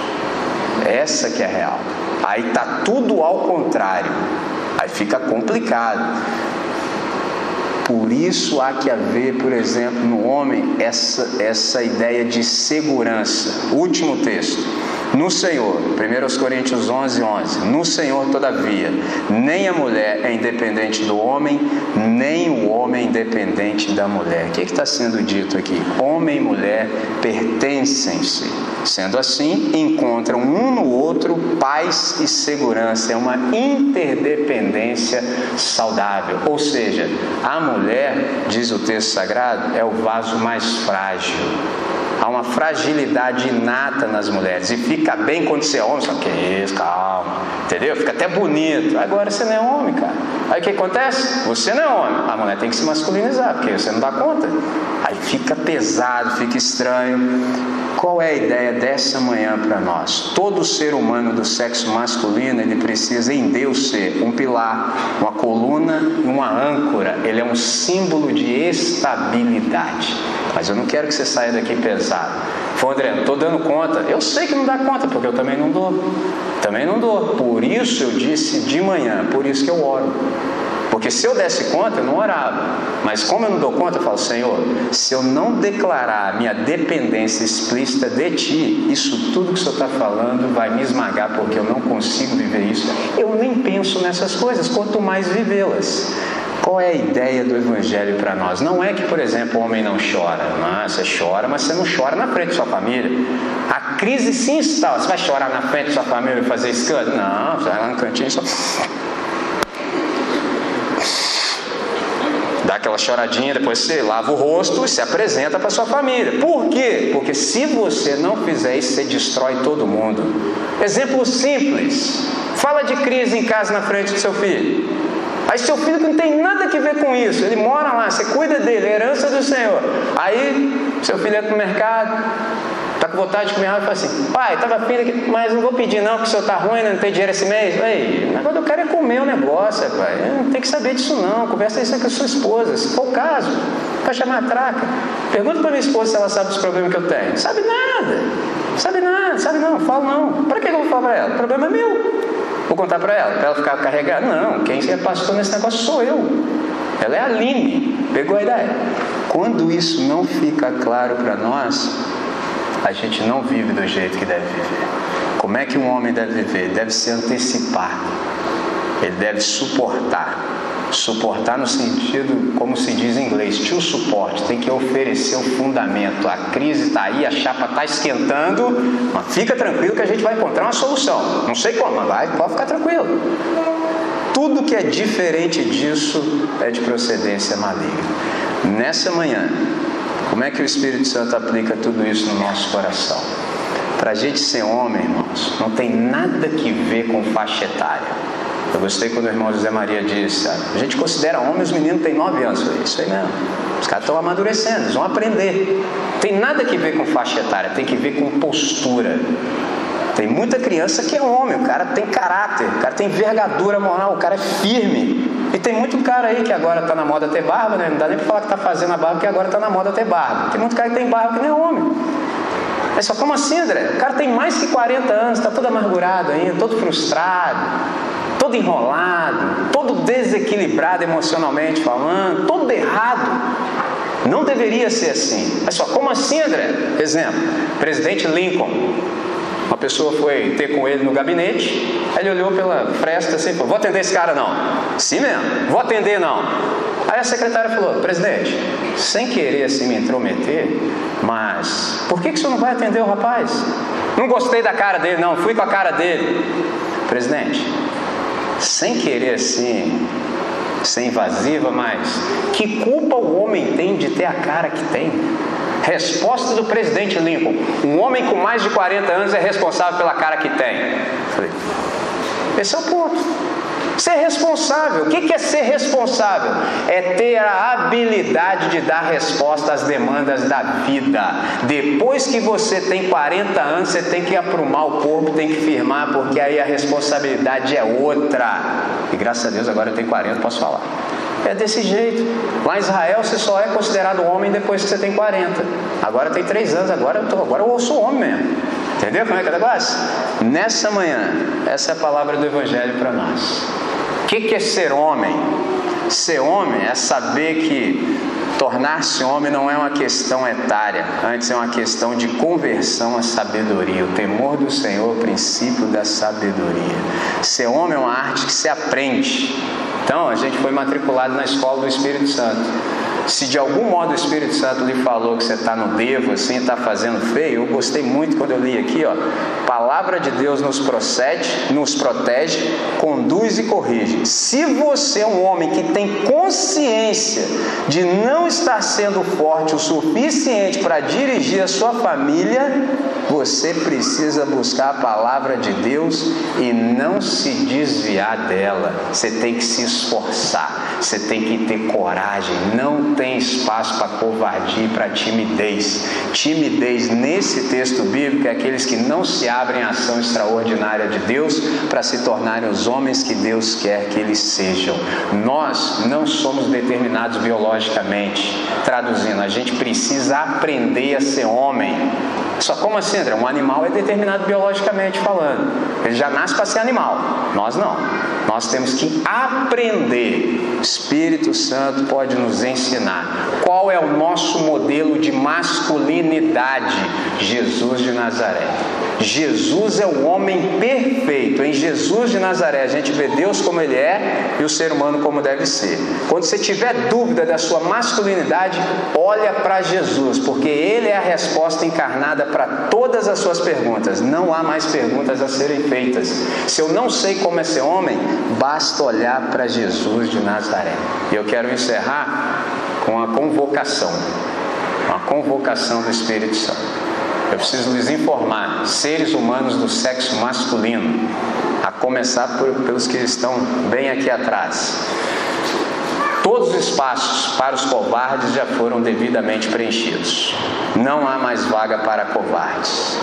A: Essa que é real. Aí tá tudo ao contrário. Aí fica complicado. Por isso há que haver, por exemplo, no homem essa, essa ideia de segurança. Último texto. No Senhor, 1 Coríntios 11, 11. No Senhor, todavia, nem a mulher é independente do homem, nem o homem é independente da mulher. O que é está sendo dito aqui? Homem e mulher pertencem-se. Sendo assim, encontram um no outro paz e segurança. É uma interdependência saudável. Ou seja, a mulher, diz o texto sagrado, é o vaso mais frágil. Há uma fragilidade inata nas mulheres. E fica bem quando você é homem, só que isso, calma. Entendeu? Fica até bonito. Agora você não é homem, cara. Aí o que acontece? Você não é homem. A mulher tem que se masculinizar, porque você não dá conta. Aí fica pesado, fica estranho. Qual é a ideia dessa manhã para nós? Todo ser humano do sexo masculino, ele precisa em Deus ser um pilar, uma coluna e uma âncora. Ele é um símbolo de estabilidade. Mas eu não quero que você saia daqui pesado. Foi André, não estou dando conta. Eu sei que não dá conta, porque eu também não dou. Também não dou. Por isso eu disse de manhã, por isso que eu oro. Porque se eu desse conta, eu não orava. Mas como eu não dou conta, eu falo, Senhor, se eu não declarar minha dependência explícita de Ti, isso tudo que o Senhor está falando vai me esmagar, porque eu não consigo viver isso. Eu nem penso nessas coisas, quanto mais vivê-las. Qual é a ideia do Evangelho para nós? Não é que, por exemplo, o homem não chora. Não, você chora, mas você não chora na frente da sua família. A crise se instala. Você vai chorar na frente da sua família e fazer escândalo? Não, vai lá no cantinho só dá aquela choradinha, depois você lava o rosto e se apresenta para sua família. Por quê? Porque se você não fizer isso, você destrói todo mundo. Exemplo simples. Fala de crise em casa na frente do seu filho. Aí seu filho que não tem nada a ver com isso, ele mora lá, você cuida dele, é herança do Senhor. Aí seu filho entra no mercado, está com vontade de comer algo e fala assim, pai, estava afim aqui, mas não vou pedir não, que o senhor está ruim, não tem dinheiro esse mês. Ei, o negócio eu quero é comer o negócio, pai. Não tem que saber disso não. Conversa isso com a sua esposa, se for o caso, para chamar a traca. Pergunta para minha esposa se ela sabe dos problemas que eu tenho. Sabe nada. Sabe nada, sabe não, falo não. Para que eu vou falar para ela? O problema é meu. Vou contar para ela, para ela ficar carregada. Não, quem é pastor nesse negócio sou eu. Ela é a Aline. Pegou a ideia? Quando isso não fica claro para nós, a gente não vive do jeito que deve viver. Como é que um homem deve viver? Deve se antecipar. Ele deve suportar. Suportar no sentido, como se diz em inglês, to suporte, tem que oferecer o fundamento. A crise está aí, a chapa está esquentando, mas fica tranquilo que a gente vai encontrar uma solução. Não sei como, mas vai, pode ficar tranquilo. Tudo que é diferente disso é de procedência maligna. Nessa manhã, como é que o Espírito Santo aplica tudo isso no nosso coração? Para a gente ser homem, irmãos, não tem nada que ver com faixa etária. Eu gostei quando o irmão José Maria disse: a gente considera homem, os meninos têm nove anos. Falei, isso aí mesmo. Os caras estão amadurecendo, eles vão aprender. Tem nada que ver com faixa etária, tem que ver com postura. Tem muita criança que é homem, o cara tem caráter, o cara tem envergadura moral, o cara é firme. E tem muito cara aí que agora está na moda ter barba, né? Não dá nem para falar que está fazendo a barba, porque agora está na moda ter barba. Tem muito cara que tem barba que nem é homem. Mas só como assim, André? O cara tem mais que 40 anos, está todo amargurado ainda, todo frustrado todo enrolado, todo desequilibrado emocionalmente falando, todo errado. Não deveria ser assim. Mas só, como assim, André? Exemplo, presidente Lincoln. Uma pessoa foi ter com ele no gabinete, ele olhou pela fresta assim e falou: Vou atender esse cara não. Sim mesmo, vou atender não. Aí a secretária falou: Presidente, sem querer assim me intrometer, mas por que, que o senhor não vai atender o rapaz? Não gostei da cara dele, não, fui com a cara dele. Presidente, sem querer assim, ser invasiva, mas que culpa o homem tem de ter a cara que tem? Resposta do presidente Lincoln: um homem com mais de 40 anos é responsável pela cara que tem. Esse é o ponto. Ser responsável. O que é ser responsável? É ter a habilidade de dar resposta às demandas da vida. Depois que você tem 40 anos, você tem que aprumar o corpo, tem que firmar, porque aí a responsabilidade é outra. E graças a Deus agora eu tenho 40, posso falar. É desse jeito. Lá em Israel você só é considerado homem depois que você tem 40. Agora tem 3 anos, agora eu, tô, agora eu sou homem mesmo. Entendeu como é que é o negócio? Nessa manhã, essa é a palavra do Evangelho para nós. O que, que é ser homem? Ser homem é saber que tornar-se homem não é uma questão etária, antes é uma questão de conversão à sabedoria. O temor do Senhor é o princípio da sabedoria. Ser homem é uma arte que se aprende. Então, a gente foi matriculado na escola do Espírito Santo. Se de algum modo o Espírito Santo lhe falou que você está no devo, assim, está fazendo feio, eu gostei muito quando eu li aqui, ó. Palavra de Deus nos procede, nos protege, conduz e corrige. Se você é um homem que tem consciência de não estar sendo forte o suficiente para dirigir a sua família, você precisa buscar a palavra de Deus e não se desviar dela. Você tem que se esforçar, você tem que ter coragem, não tem espaço para covardia para timidez. Timidez nesse texto bíblico é aqueles que não se abrem à ação extraordinária de Deus para se tornarem os homens que Deus quer que eles sejam. Nós não somos determinados biologicamente. Traduzindo, a gente precisa aprender a ser homem. Só como assim, André? Um animal é determinado biologicamente falando. Ele já nasce para ser animal. Nós não. Nós temos que aprender. Espírito Santo pode nos ensinar. Qual é o nosso modelo de masculinidade? Jesus de Nazaré. Jesus é o homem perfeito. Em Jesus de Nazaré a gente vê Deus como ele é e o ser humano como deve ser. Quando você tiver dúvida da sua masculinidade, olha para Jesus, porque ele é a resposta encarnada para todas as suas perguntas. Não há mais perguntas a serem feitas. Se eu não sei como é ser homem, basta olhar para Jesus de Nazaré. E eu quero encerrar com a convocação, a convocação do Espírito Santo. Eu preciso lhes informar, seres humanos do sexo masculino, a começar por, pelos que estão bem aqui atrás. Todos os espaços para os covardes já foram devidamente preenchidos. Não há mais vaga para covardes.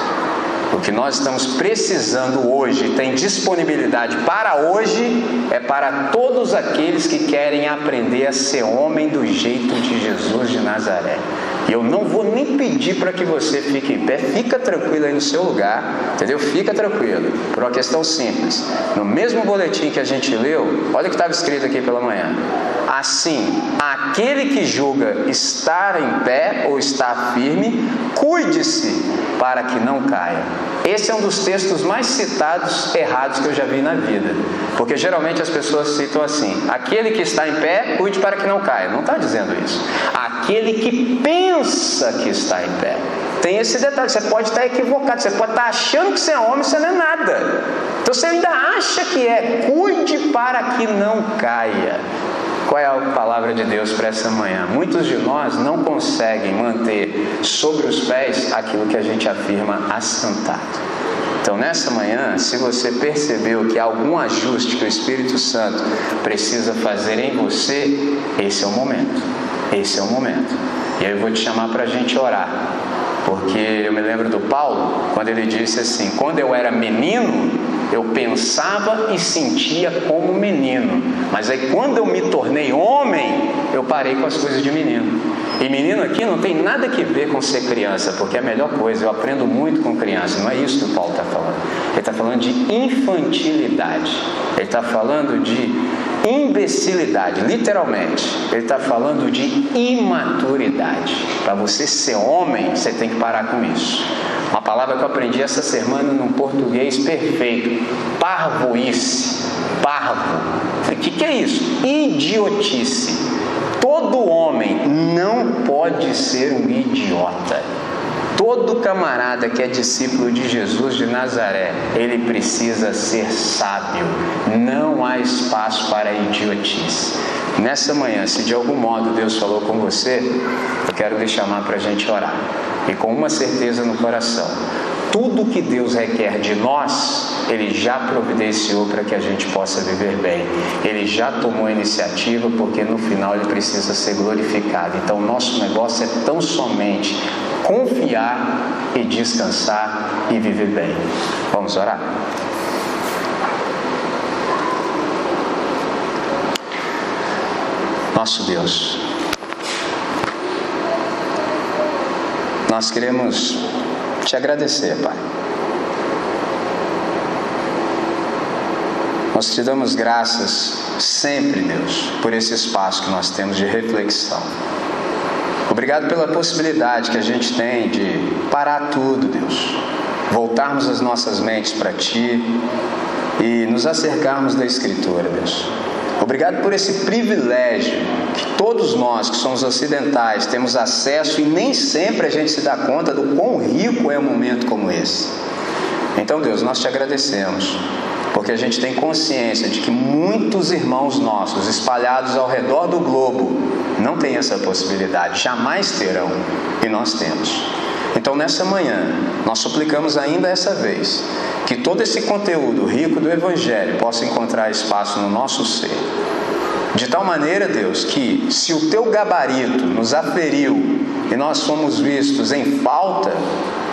A: O que nós estamos precisando hoje, tem disponibilidade para hoje, é para todos aqueles que querem aprender a ser homem do jeito de Jesus de Nazaré. E eu não vou nem pedir para que você fique em pé, fica tranquilo aí no seu lugar, entendeu? Fica tranquilo, por uma questão simples. No mesmo boletim que a gente leu, olha o que estava escrito aqui pela manhã. Assim, aquele que julga estar em pé ou estar firme, cuide-se para que não caia. Esse é um dos textos mais citados errados que eu já vi na vida. Porque geralmente as pessoas citam assim: aquele que está em pé, cuide para que não caia. Não está dizendo isso. Aquele que pensa que está em pé. Tem esse detalhe, você pode estar equivocado, você pode estar achando que você é homem, você não é nada. Então você ainda acha que é, cuide para que não caia. Qual é a palavra de Deus para essa manhã? Muitos de nós não conseguem manter sobre os pés aquilo que a gente afirma assentado. Então, nessa manhã, se você percebeu que há algum ajuste que o Espírito Santo precisa fazer em você, esse é o momento. Esse é o momento. E aí eu vou te chamar para a gente orar. Porque eu me lembro do Paulo, quando ele disse assim: quando eu era menino, eu pensava e sentia como menino, mas aí quando eu me tornei homem, eu parei com as coisas de menino. E menino aqui não tem nada que ver com ser criança, porque é a melhor coisa, eu aprendo muito com criança, não é isso que o Paulo está falando. Ele está falando de infantilidade, ele está falando de imbecilidade, literalmente. Ele está falando de imaturidade. Para você ser homem, você tem que parar com isso. Uma palavra que eu aprendi essa semana num português perfeito: parvoíce. Parvo. O que, que é isso? Idiotice. Todo homem não pode ser um idiota. Todo camarada que é discípulo de Jesus de Nazaré, ele precisa ser sábio. Não há espaço para idiotice. Nessa manhã, se de algum modo Deus falou com você, eu quero lhe chamar para a gente orar. E com uma certeza no coração: tudo que Deus requer de nós, Ele já providenciou para que a gente possa viver bem. Ele já tomou a iniciativa, porque no final Ele precisa ser glorificado. Então, nosso negócio é tão somente confiar e descansar e viver bem. Vamos orar? Nosso Deus, nós queremos te agradecer, Pai. Nós te damos graças sempre, Deus, por esse espaço que nós temos de reflexão. Obrigado pela possibilidade que a gente tem de parar tudo, Deus, voltarmos as nossas mentes para Ti e nos acercarmos da Escritura, Deus. Obrigado por esse privilégio que todos nós que somos ocidentais temos acesso e nem sempre a gente se dá conta do quão rico é um momento como esse. Então, Deus, nós te agradecemos, porque a gente tem consciência de que muitos irmãos nossos espalhados ao redor do globo não têm essa possibilidade, jamais terão, e nós temos. Então, nessa manhã, nós suplicamos ainda essa vez que todo esse conteúdo rico do Evangelho possa encontrar espaço no nosso ser. De tal maneira, Deus, que se o teu gabarito nos aferiu e nós somos vistos em falta,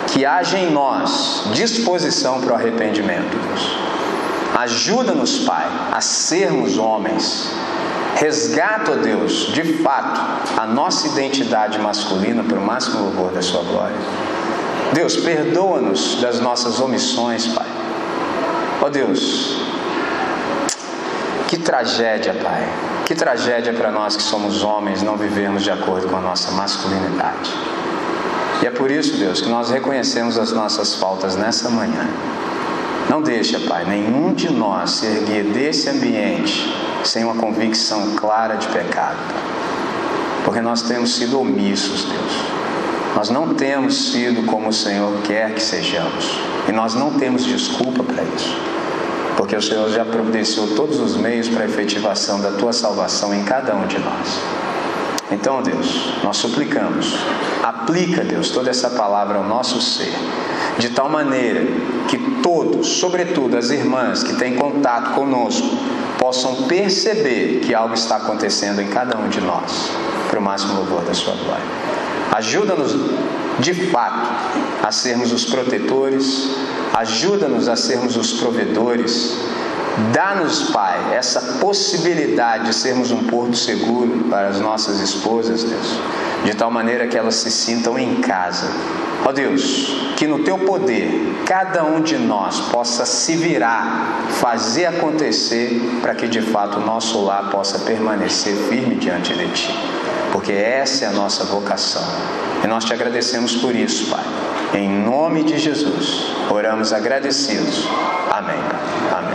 A: que haja em nós disposição para o arrependimento, Deus. Ajuda-nos, Pai, a sermos homens. Resgata, Deus, de fato, a nossa identidade masculina para o máximo louvor da Sua glória. Deus, perdoa-nos das nossas omissões, Pai. Ó Deus, que tragédia, Pai. Que tragédia para nós que somos homens não vivermos de acordo com a nossa masculinidade. E é por isso, Deus, que nós reconhecemos as nossas faltas nessa manhã. Não deixa, Pai, nenhum de nós se erguer desse ambiente sem uma convicção clara de pecado. Porque nós temos sido omissos, Deus. Nós não temos sido como o Senhor quer que sejamos. E nós não temos desculpa para isso. Porque o Senhor já providenciou todos os meios para a efetivação da tua salvação em cada um de nós. Então, Deus, nós suplicamos, aplica, Deus, toda essa palavra ao nosso ser de tal maneira que todos, sobretudo as irmãs que têm contato conosco, possam perceber que algo está acontecendo em cada um de nós, para o máximo louvor da Sua glória. Ajuda-nos, de fato, a sermos os protetores, ajuda-nos a sermos os provedores. Dá-nos, Pai, essa possibilidade de sermos um porto seguro para as nossas esposas, Deus, de tal maneira que elas se sintam em casa. Ó Deus, que no teu poder cada um de nós possa se virar, fazer acontecer, para que de fato o nosso lar possa permanecer firme diante de ti, porque essa é a nossa vocação. E nós te agradecemos por isso, Pai. Em nome de Jesus, oramos agradecidos. Amém. Amém.